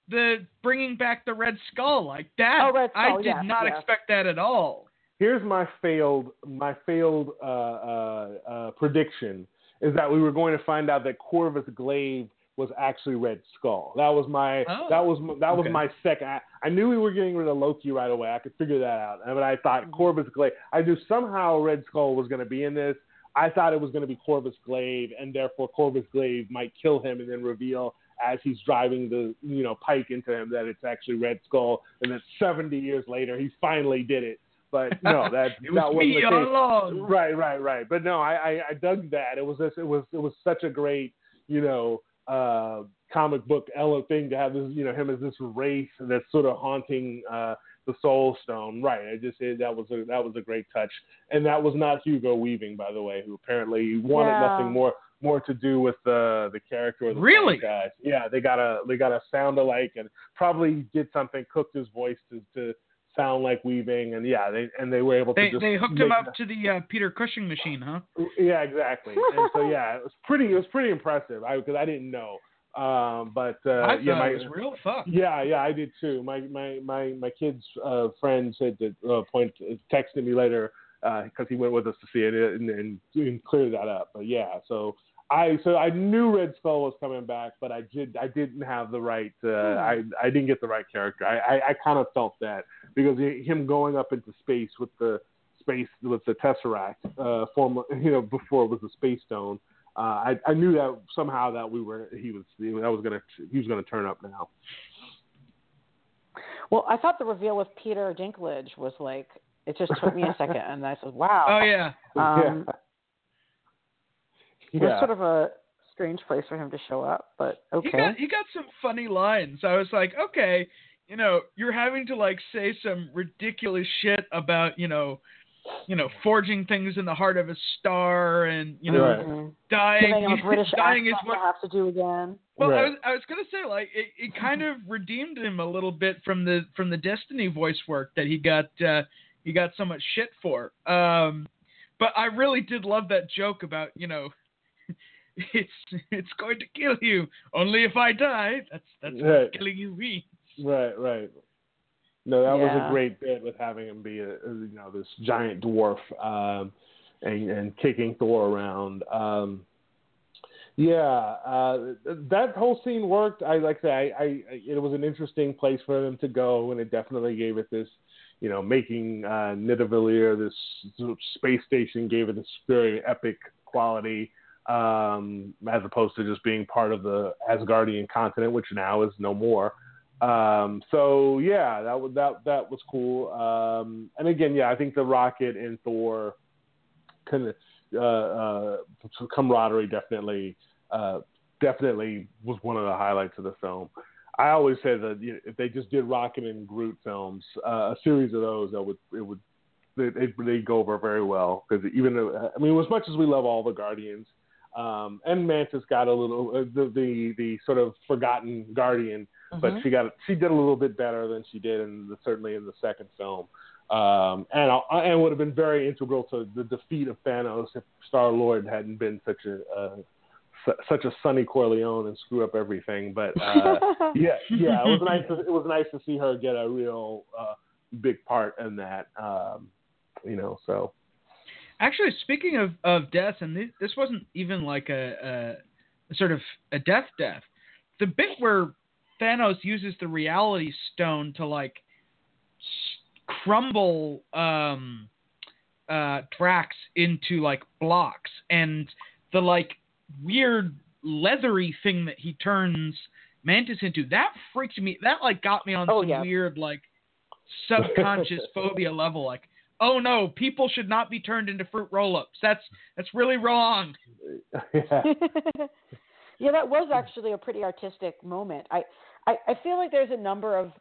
The bringing back the Red Skull like that. Oh, Red Skull, I did yes, not yes. expect that at all. Here's my failed my failed uh, uh, uh, prediction is that we were going to find out that Corvus Glaive was actually Red Skull. That was my oh, that was that was okay. my second. I, I, knew we were getting rid of Loki right away. I could figure that out. But I thought Mm-hmm. Corvus Glaive. I knew somehow Red Skull was going to be in this. I thought it was going to be Corvus Glaive, and therefore Corvus Glaive might kill him and then reveal as he's driving the you know pike into him that it's actually Red Skull, and then 70 years later he finally did it. But no, that it was that wasn't me the all case. along. Right, right, right. But no, I, I, I dug that. It was this, it was it was such a great you know uh, comic book ele- thing to have this you know him as this wraith that's sort of haunting uh, the Soul Stone. Right. I just said that was a that was a great touch, and that was not Hugo Weaving, by the way, who apparently wanted Yeah. nothing more more to do with the the character of the Really? franchise. Yeah, they got a they got a sound alike, and probably did something, cooked his voice to to sound like Weaving, and yeah, they and they were able to They just they hooked him up to the uh, Peter Cushing machine, huh? yeah, exactly. and so yeah, it was pretty. It was pretty impressive. I because I didn't know. Um, but uh, I yeah, my it was real fun. yeah, yeah, I did too. My my my my kid's uh, friend said that uh, point texted me later because he went with us to see it and, and, and cleared that up. But yeah, so I so I knew Red Skull was coming back, but I did I didn't have the right uh, I I didn't get the right character. I I, I kind of felt that because him going up into space with the space with the Tesseract, uh, former you know before it was the Space Stone. Uh, I I knew that somehow that we were he was that was gonna he was gonna turn up now. Well, I thought the reveal with Peter Dinklage was like it just took me a second, and I said, "Wow." Oh yeah. Um, yeah. It was sort of a strange place for him to show up, but okay. He got he got some funny lines. I was like, okay, you know, you're having to like say some ridiculous shit about, you know, you know, forging things in the heart of a star and, you know, Right. Mhm. dying Giving him a British dying is what to have to do again. Well, I was I was gonna say like it, it kind of redeemed him a little bit from the from the Destiny voice work that he got uh, he got so much shit for. Um, but I really did love that joke about you know it's it's going to kill you only if I die. That's that's what killing you means. Right, right. No, that was a great bit with having him be a, a, you know this giant dwarf um, and and kicking Thor around. Um, yeah, uh, that whole scene worked. I like I say, I, I it was an interesting place for them to go, and it definitely gave it this, you know, making uh, Nidavellir this space station gave it this very epic quality, um, as opposed to just being part of the Asgardian continent, which now is no more. Um, so yeah, that was that that was cool. Um, and again, yeah, I think the Rocket and Thor kind of uh, uh, camaraderie definitely uh, definitely was one of the highlights of the film. I always say that you know, if they just did Rocket and Groot films, uh, a series of those, that would it would they they go over very well because even though, I mean, as much as we love all the Guardians, um, and Mantis got a little uh, the, the the sort of forgotten Guardian but Mhm. she got she did a little bit better than she did in the, certainly in the second film, um, and I- and would have been very integral to the defeat of Thanos if Star Lord hadn't been such a uh, su- such a Sonny Corleone and screw up everything. But uh, yeah, yeah, it was nice. To, it was nice to see her get a real uh, big part in that. Um, you know, so Actually, speaking of, of death, and this, this wasn't even like a, a, a sort of a death death. The bit where Thanos uses the Reality Stone to like s- crumble um, uh, Drax into like blocks, and the like weird leathery thing that he turns Mantis into that freaked me. That like got me on Oh, some yeah. weird like subconscious phobia level. Like, oh no, people should not be turned into fruit roll-ups. That's that's really wrong. yeah. Yeah, that was actually a pretty artistic moment. I, I, I feel like there's a number of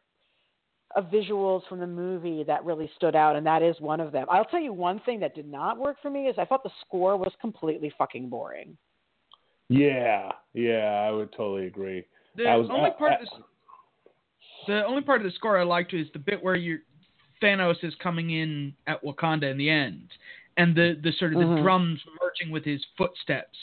of visuals from the movie that really stood out, and that is one of them. I'll tell you one thing that did not work for me is I thought the score was completely fucking boring. Yeah, yeah, I would totally agree. The was- only I- part I- of the, the only part of the score I liked is the bit where you Thanos is coming in at Wakanda in the end, and the the sort of the Mhm. drums merging with his footsteps.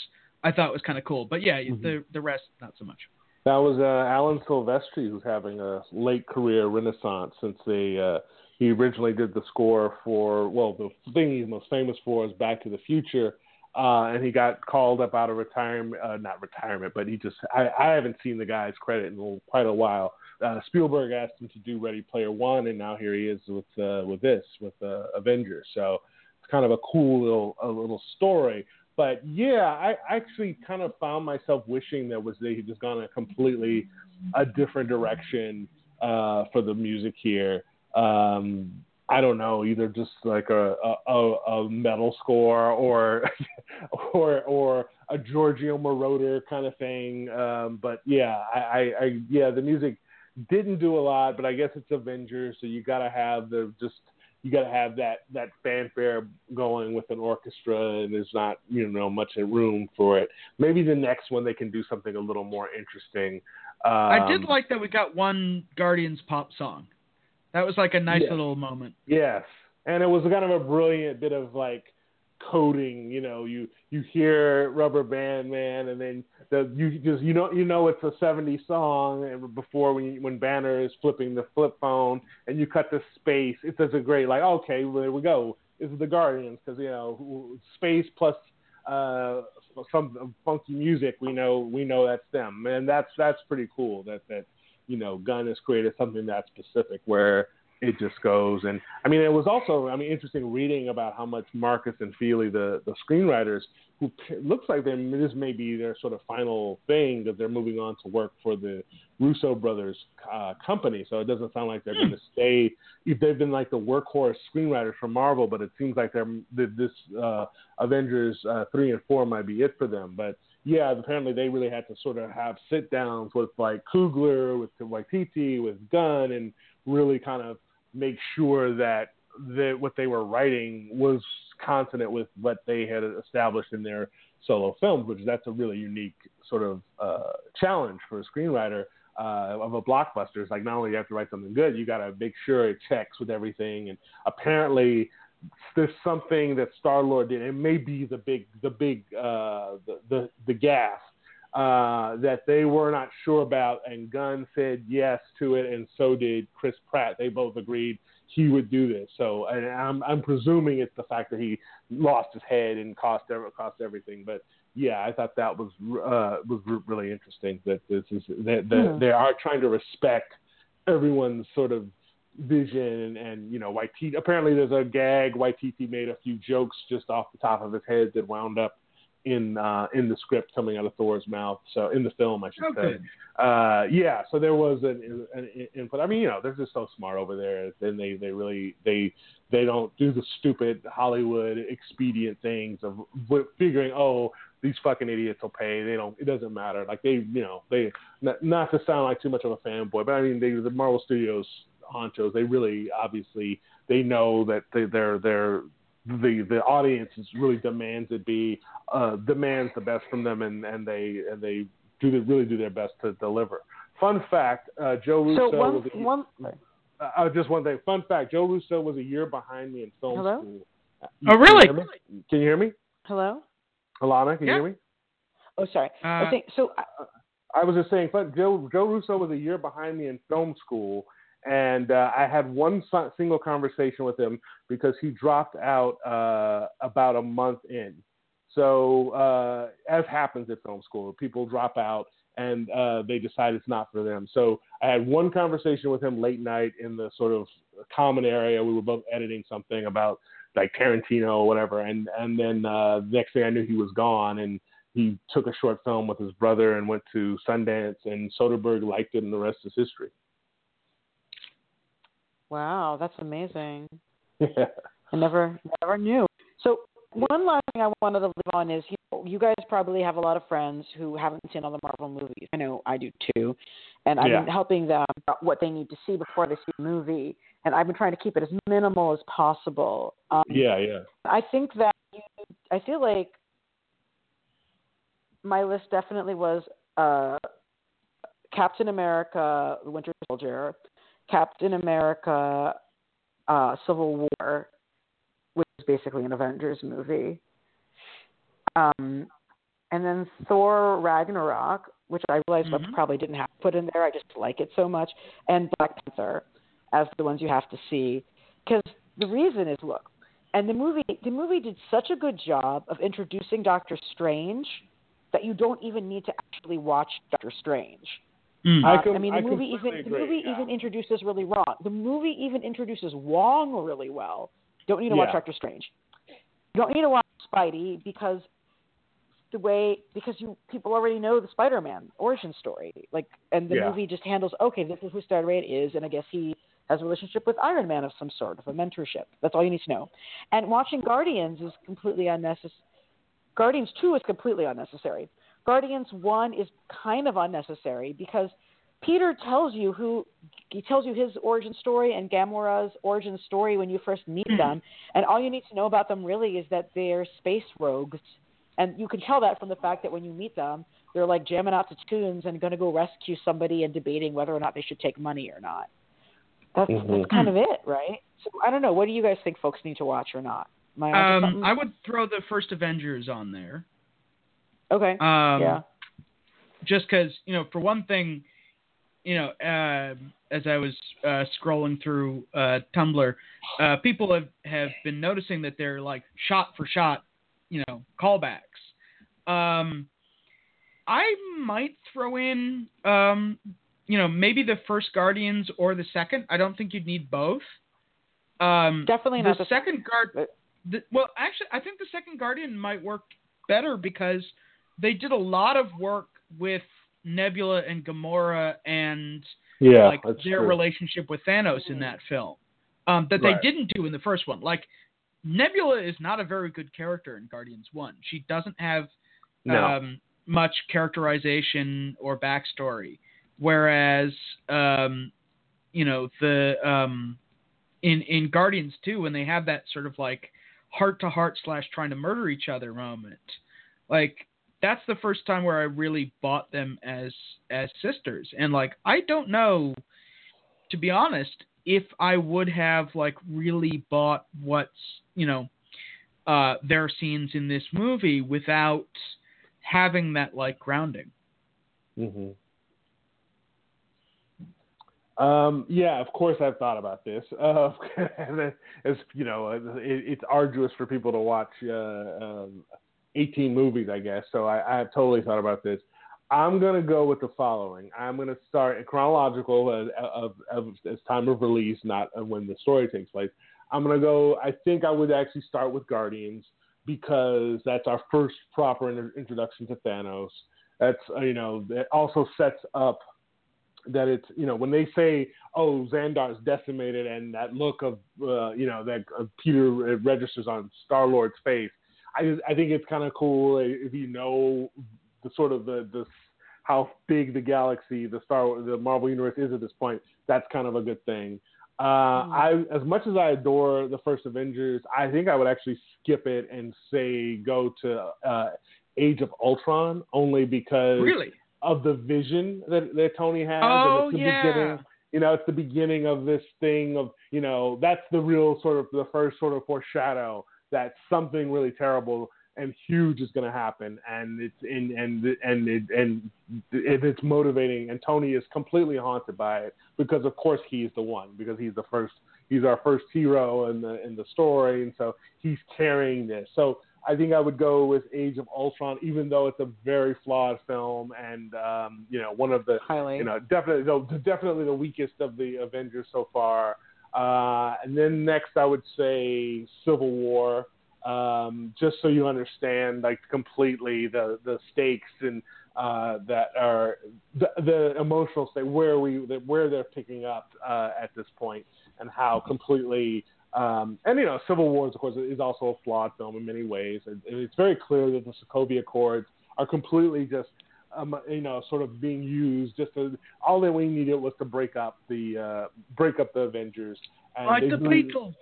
I thought was kind of cool, but yeah, Mhm. the the rest not so much. That was uh, Alan Silvestri, who's having a late career renaissance since they uh, he originally did the score for well, the thing he's most famous for is Back to the Future, uh, and he got called up out of retirement, uh, not retirement, but he just I, I haven't seen the guy's credit in quite a while. Uh, Spielberg asked him to do Ready Player One, and now here he is with uh, with this with uh, Avengers. So it's kind of a cool little a little story but yeah, I actually kind of found myself wishing that was they had just gone a completely a different direction uh, for the music here. Um, I don't know, either just like a a, a metal score or or or a Giorgio Moroder kind of thing. Um, but yeah, I, I, I yeah, the music didn't do a lot, but I guess it's Avengers, so you got to have the just you got to have that that fanfare going with an orchestra, and there's not you know much room for it. Maybe the next one they can do something a little more interesting. Um, I did like that we got one Guardians pop song. That was like a nice Yeah. little moment. Yes, and it was kind of a brilliant bit of like coding. You know, you you hear Rubber Band Man, and then the you just you know you know it's a '70s song. And before when when Banner is flipping the flip phone, and you cut the space, it's just a great like okay, well, there we go. This is the Guardians because you know space plus uh some funky music. We know we know that's them, and that's that's pretty cool. That that you know Gunn has created something that specific where it just goes. And I mean, it was also I mean interesting reading about how much Markus and Feely, the the screenwriters, who looks like they this may be their sort of final thing that they're moving on to work for the Russo brothers uh, company. So it doesn't sound like they're going to stay. If they've been like the workhorse screenwriters for Marvel, but it seems like they're this uh, Avengers uh, three and four might be it for them. But yeah, apparently they really had to sort of have sit downs with like Coogler, with Waititi, with Gunn, and really kind of make sure that that what they were writing was consonant with what they had established in their solo films, which that's a really unique sort of uh, challenge for a screenwriter uh, of a blockbuster. It's like not only do you have to write something good, you got to make sure it checks with everything. And apparently, there's something that Star Lord did. It may be the big, the big, uh, the the the gas uh, that they were not sure about, and Gunn said yes to it, and so did Chris Pratt. They both agreed he would do this. So, and I'm I'm presuming it's the fact that he lost his head and cost ever cost everything. But yeah, I thought that was uh, was really interesting. That this is that, that Hmm. they are trying to respect everyone's sort of vision and, and you know Waititi. Apparently, there's a gag. Waititi made a few jokes just off the top of his head that wound up in uh, in the script coming out of Thor's mouth. So in the film, I should Oh, say. Uh, yeah, so there was an, an input. I mean, you know, they're just so smart over there. Then they they really they they don't do the stupid Hollywood expedient things of figuring, oh, these fucking idiots will pay. They don't. It doesn't matter. Like they, you know, they not, not to sound like too much of a fanboy, but I mean, they the Marvel Studios honchos. They really obviously they know that they, they're they're the the audience is really demands it be uh, demands the best from them, and and they and they do they really do their best to deliver. Fun fact: uh, Joe Russo So one was a, one uh, uh, just one thing. Fun fact: Joe Russo was a year behind me in film Hello? school. Oh, can really? You? Can you hear me, hello. Elana? Can Yeah. you hear me? Oh, sorry. I Uh, think so. uh, I was just saying, fun, Joe Joe Russo was a year behind me in film school, and uh, I had one si- single conversation with him because he dropped out uh, about a month in. So, uh, as happens at film school, people drop out and uh, they decide it's not for them. So, I had one conversation with him late night in the sort of common area. We were both editing something about like Tarantino or whatever, and and then uh, the next thing I knew, he was gone and he took a short film with his brother and went to Sundance, and Soderbergh liked it, and the rest is history. Wow, that's amazing. Yeah. I never never knew. So one last thing I wanted to leave on is, you know, you guys probably have a lot of friends who haven't seen all the Marvel movies. I know I do too, and I've Yeah. been helping them what they need to see before they see the movie. And I've been trying to keep it as minimal as possible. Um, Yeah, yeah. I think that you, I feel like my list definitely was uh, Captain America: The Winter Soldier, Captain America: uh, Civil War, which is basically an Avengers movie, um, and then Thor: Ragnarok, which I realized I Mhm. probably didn't have to put in there. I just like it so much, and Black Panther as the ones you have to see because the reason is look and the movie the movie did such a good job of introducing Doctor Strange that you don't even need to actually watch Doctor Strange. Mm. I com- mean, I the movie completely even the movie yeah. even introduces really wrong. The movie even introduces Wong really well. Don't need to watch Yeah. Doctor Strange. You don't need to watch Spidey because the way because you people already know the Spider-Man origin story. Like, and the Yeah. movie just handles okay. This is who Spider-Man is, and I guess he has a relationship with Iron Man of some sort, of a mentorship. That's all you need to know. And watching Guardians is completely unnecessary. Guardians Two is completely unnecessary. Guardians One is kind of unnecessary because Peter tells you who he tells you his origin story and Gamora's origin story when you first meet them, and all you need to know about them really is that they're space rogues, and you can tell that from the fact that when you meet them, they're like jamming out to tunes and going to go rescue somebody and debating whether or not they should take money or not. That's Mhm. that's kind of it, right? So I don't know. What do you guys think folks need to watch or not? Um. I would throw the first Avengers on there. Okay. Um, yeah. Just because, you know, for one thing, you know, uh, as I was uh, scrolling through uh, Tumblr, uh, people have, have been noticing that they're like shot for shot, you know, callbacks. Um, I might throw in, um, you know, maybe the first Guardians or the second. I don't think you'd need both. Um, Definitely not the second guard. The, well, actually, I think the second Guardian might work better because they did a lot of work with Nebula and Gamora and Yeah, like their true. relationship with Thanos in that film um, that they Right. didn't do in the first one. Like Nebula is not a very good character in Guardians One. She doesn't have No. um, much characterization or backstory, whereas um, you know the um, in in Guardians Two when they have that sort of like heart to heart slash trying to murder each other moment, like that's the first time where I really bought them as as sisters, and like I don't know, to be honest, if I would have like really bought what's you know uh, their scenes in this movie without having that like grounding. hmm Um, yeah, of course I've thought about this. Uh, as you know, it, it's arduous for people to watch uh, um, 18 movies, I guess. So I, I have totally thought about this. I'm gonna go with the following. I'm gonna start chronological of, of, of as time of release, not when the story takes place. I'm gonna go. I think I would actually start with Guardians because that's our first proper introduction to Thanos. That's uh, you know that also sets up that it's you know when they say oh Xandar's decimated and that look of uh, you know that uh, Peter registers on Star Lord's face. I just, I think it's kind of cool if you know the sort of the the how big the galaxy the Star the Marvel universe is at this point. That's kind of a good thing. Uh, I as much as I adore the first Avengers, I think I would actually skip it and say go to uh, Age of Ultron only because Really? of the vision that, that Tony has. Oh, and it's the yeah. beginning. You know, it's the beginning of this thing of you know that's the real sort of the first sort of foreshadow that something really terrible and huge is going to happen, and it's in and and it, and it, it's motivating. And Tony is completely haunted by it because, of course, he's the one because he's the first. He's our first hero in the in the story, and so he's carrying this. So I think I would go with Age of Ultron, even though it's a very flawed film and um, you know one of the Highly. you know definitely no, definitely the weakest of the Avengers so far. Uh, and then next, I would say Civil War, um, just so you understand like completely the the stakes and uh, that are the, the emotional state where we where they're picking up uh, at this point and how completely Um, and you know, Civil Wars, of course, is also a flawed film in many ways. And it's very clear that the Sokovia Accords are completely just, um, you know, sort of being used just to. All that we needed was to break up the uh, break up the Avengers. And like the really- Beatles.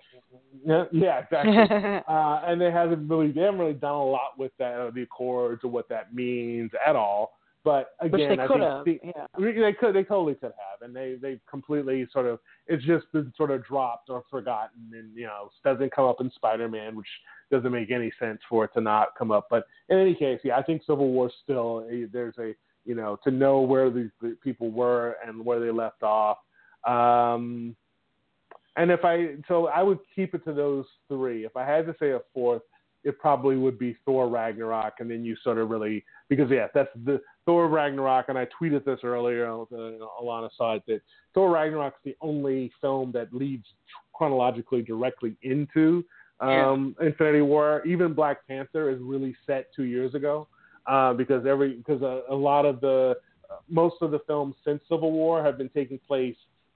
Yeah, yeah, exactly. uh, and they haven't really they haven't really done a lot with that uh, the Accords or what that means at all. But Which again, they I could have. the- Yeah. they could, they totally could have, and they they completely sort of it's just been sort of dropped or forgotten, and you know doesn't come up in Spider-Man, which doesn't make any sense for it to not come up. But in any case, yeah, I think Civil War still a, there's a you know to know where these the people were and where they left off. Um, and if I so I would keep it to those three. If I had to say a fourth, it probably would be Thor Ragnarok, and then you sort of really because yeah, that's the Thor Ragnarok, and I tweeted this earlier. Uh, Elana saw it that Thor Ragnarok is the only film that leads chronologically directly into um, Infinity War. Even Black Panther is really set two years ago uh, because every because a, a lot of the most of the films since Civil War have been taking place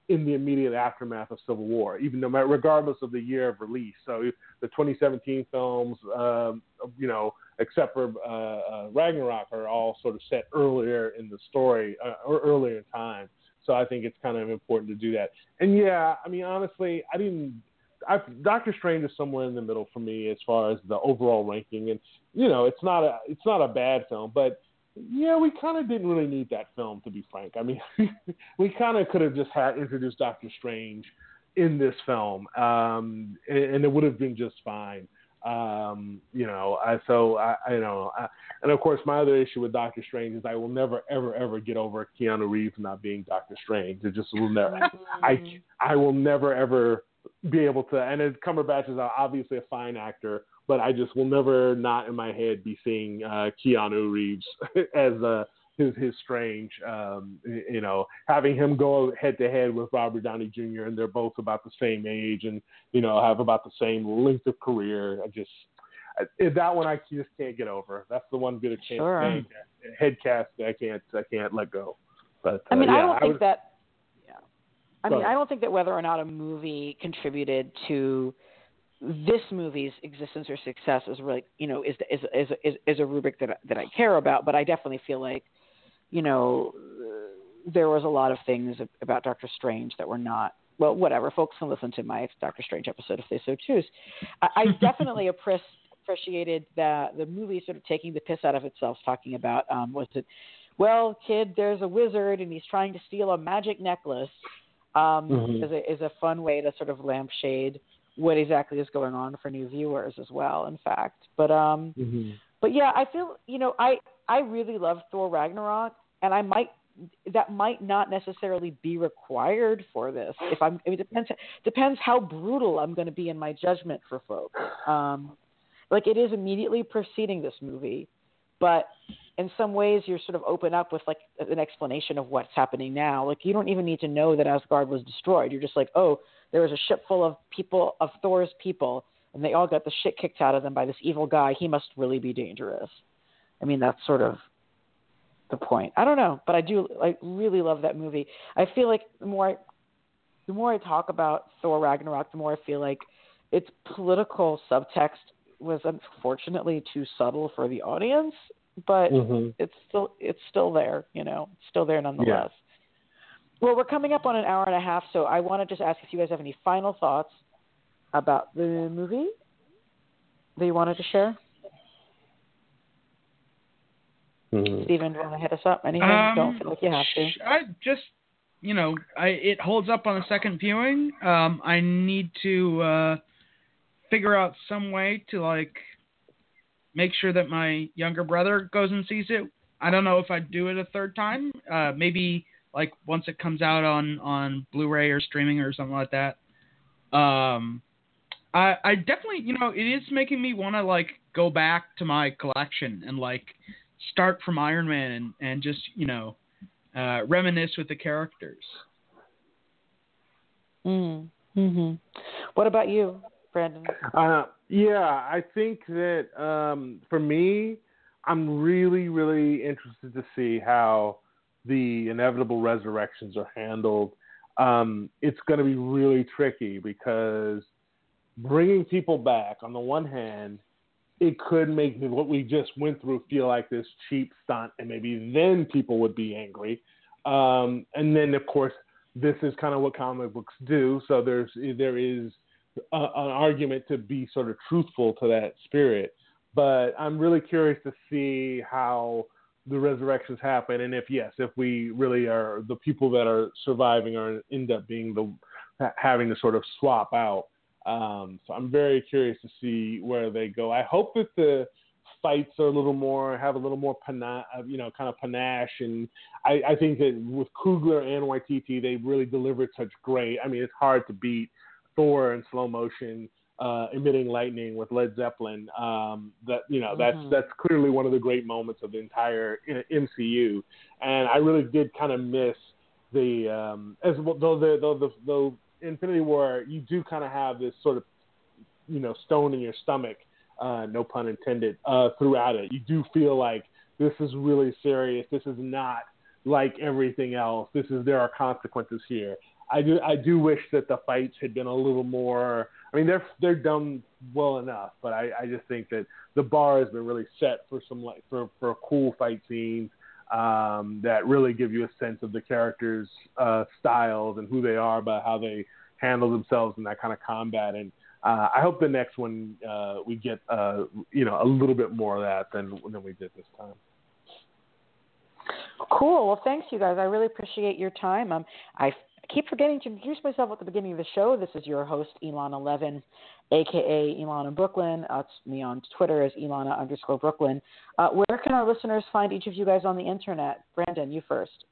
in the immediate aftermath of Civil War, even matter regardless of the year of release. So the 2017 films, um, you know, except for uh, uh, Ragnarok, are all sort of set earlier in the story uh, or earlier in time. So I think it's kind of important to do that. And yeah, I mean, honestly, I didn't. I, Doctor Strange is somewhere in the middle for me as far as the overall ranking, and you know, it's not a it's not a bad film, but yeah, we kind of didn't really need that film to be frank. I mean, we kind of could have just had introduced Doctor Strange in this film, um, and, and it would have been just fine. Um, you know, I, so I, I you know, I, and of course, my other issue with Doctor Strange is I will never, ever, ever get over Keanu Reeves not being Doctor Strange. It just will never. I, I will never, ever be able to. And it, Cumberbatch is obviously a fine actor, but I just will never not in my head be seeing uh, Keanu Reeves as uh, his his Strange. Um, you know, having him go head to head with Robert Downey Jr. and they're both about the same age and you know have about the same length of career. I just I, that one I just can't get over. That's the one of can't, Sure. can't- head cast that I can't I can't let go. But I mean, uh, I don't think would- that. Yeah. I mean, ahead. I don't think that whether or not a movie contributed to this movie's existence or success is really, you know, is is is is, is a rubric that I- that I care about. But I definitely feel like, you know, there was a lot of things about Doctor Strange that were not. Well, whatever. Folks can listen to my Doctor Strange episode if they so choose. I, I definitely appre- appreciated that the movie sort of taking the piss out of itself, talking about um, was it well, kid, there's a wizard and he's trying to steal a magic necklace. Um, Mhm. is a is a fun way to sort of lampshade what exactly is going on for new viewers as well. In fact, but um, Mhm. but yeah, I feel you know I I really love Thor Ragnarok, and I might that might not necessarily be required for this. If I'm, mean, it depends depends how brutal I'm going to be in my judgment for folks. Um, like it is immediately preceding this movie, but in some ways you're sort of open up with like an explanation of what's happening now. Like you don't even need to know that Asgard was destroyed. You're just like, oh, there was a ship full of people of Thor's people, and they all got the shit kicked out of them by this evil guy. He must really be dangerous. I mean, that's sort of the point. I don't know, but I do. I really love that movie. I feel like the more I, the more I talk about Thor Ragnarok, the more I feel like its political subtext was unfortunately too subtle for the audience, but Mhm. it's still it's still there, you know, it's still there nonetheless. Well, we're coming up on an hour and a half, so I want to just ask if you guys have any final thoughts about the movie that you wanted to share. Mhm. Steven, do you want to hit us up? Anything? Um, Don't feel like you have to. I just, you know, I it holds up on a second viewing. Um, I need to uh, figure out some way to like make sure that my younger brother goes and sees it. I don't know if I'd do it a third time. Uh, maybe like once it comes out on on Blu-ray or streaming or something like that. Um, I I definitely, you know, it is making me want to like go back to my collection and like start from Iron Man and, and just you know uh, reminisce with the characters. Mm. hmm What about you, Brandon? Uh, yeah, I think that um, for me, I'm really, really interested to see how the inevitable resurrections are handled. Um, it's going to be really tricky because bringing people back on the one hand, it could make what we just went through feel like this cheap stunt, and maybe then people would be angry. Um, and then, of course, this is kind of what comic books do. So there's there is a, an argument to be sort of truthful to that spirit. But I'm really curious to see how the resurrections happen, and if yes, if we really are the people that are surviving are end up being the having to sort of swap out. Um, so I'm very curious to see where they go. I hope that the fights are a little more have a little more panache, uh, you know, kind of panache, and I, I think that with Coogler and Waititi, they really delivered such great. I mean, it's hard to beat Thor in slow motion. Uh, emitting lightning with Led Zeppelin. Um, that you know, that's mm-hmm. that's clearly one of the great moments of the entire MCU, and I really did kind of miss the um, as though the though the though Infinity War you do kind of have this sort of you know stone in your stomach uh, no pun intended, uh, throughout it. You do feel like this is really serious. This is not like everything else. This is there are consequences here. I do I do wish that the fights had been a little more. I mean, they're they're done well enough, but I, I just think that the bar has been really set for some like for for cool fight scenes um, that really give you a sense of the characters' uh, styles and who they are, about how they handle themselves in that kind of combat. And uh, I hope the next one uh, we get uh, you know a little bit more of that than than we did this time. Cool. Well, thanks, you guys. I really appreciate your time. Um, I keep forgetting to introduce myself at the beginning of the show. This is your host, Elana Levin, aka Elana Brooklyn. Uh, me on Twitter as Elana underscore Brooklyn. Uh, where can our listeners find each of you guys on the internet? Brandon, you first.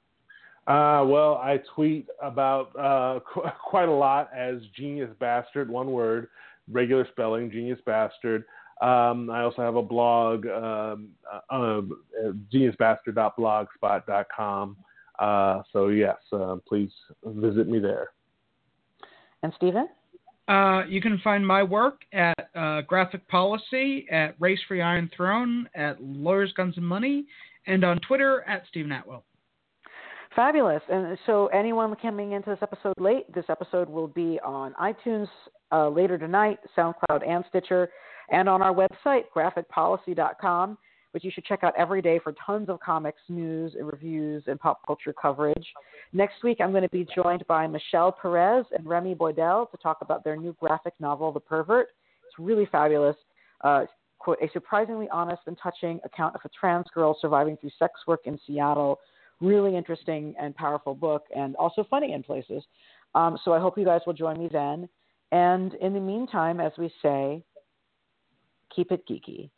Uh, well, I tweet about uh, qu- quite a lot as Genius Bastard, one word, regular spelling, Genius Bastard. Um, I also have a blog, um, uh, uh, geniusbastard.blogspot.com. Uh, so, yes, uh, please visit me there. And Steven? Uh, you can find my work at uh, Graphic Policy, at Race for the Iron Throne, at Lawyers, Guns, and Money, and on Twitter at Steven Attewell. Fabulous. And so, anyone coming into this episode late, this episode will be on iTunes uh, later tonight, SoundCloud, and Stitcher, and on our website, graphicpolicy.com, which you should check out every day for tons of comics news and reviews and pop culture coverage. Next week, I'm going to be joined by Michelle Perez and Remy Boydell to talk about their new graphic novel, The Pervert. It's really fabulous. Uh, quote, a surprisingly honest and touching account of a trans girl surviving through sex work in Seattle really interesting and powerful book, and also funny in places. Um, so I hope you guys will join me then. And in the meantime, as we say, keep it geeky.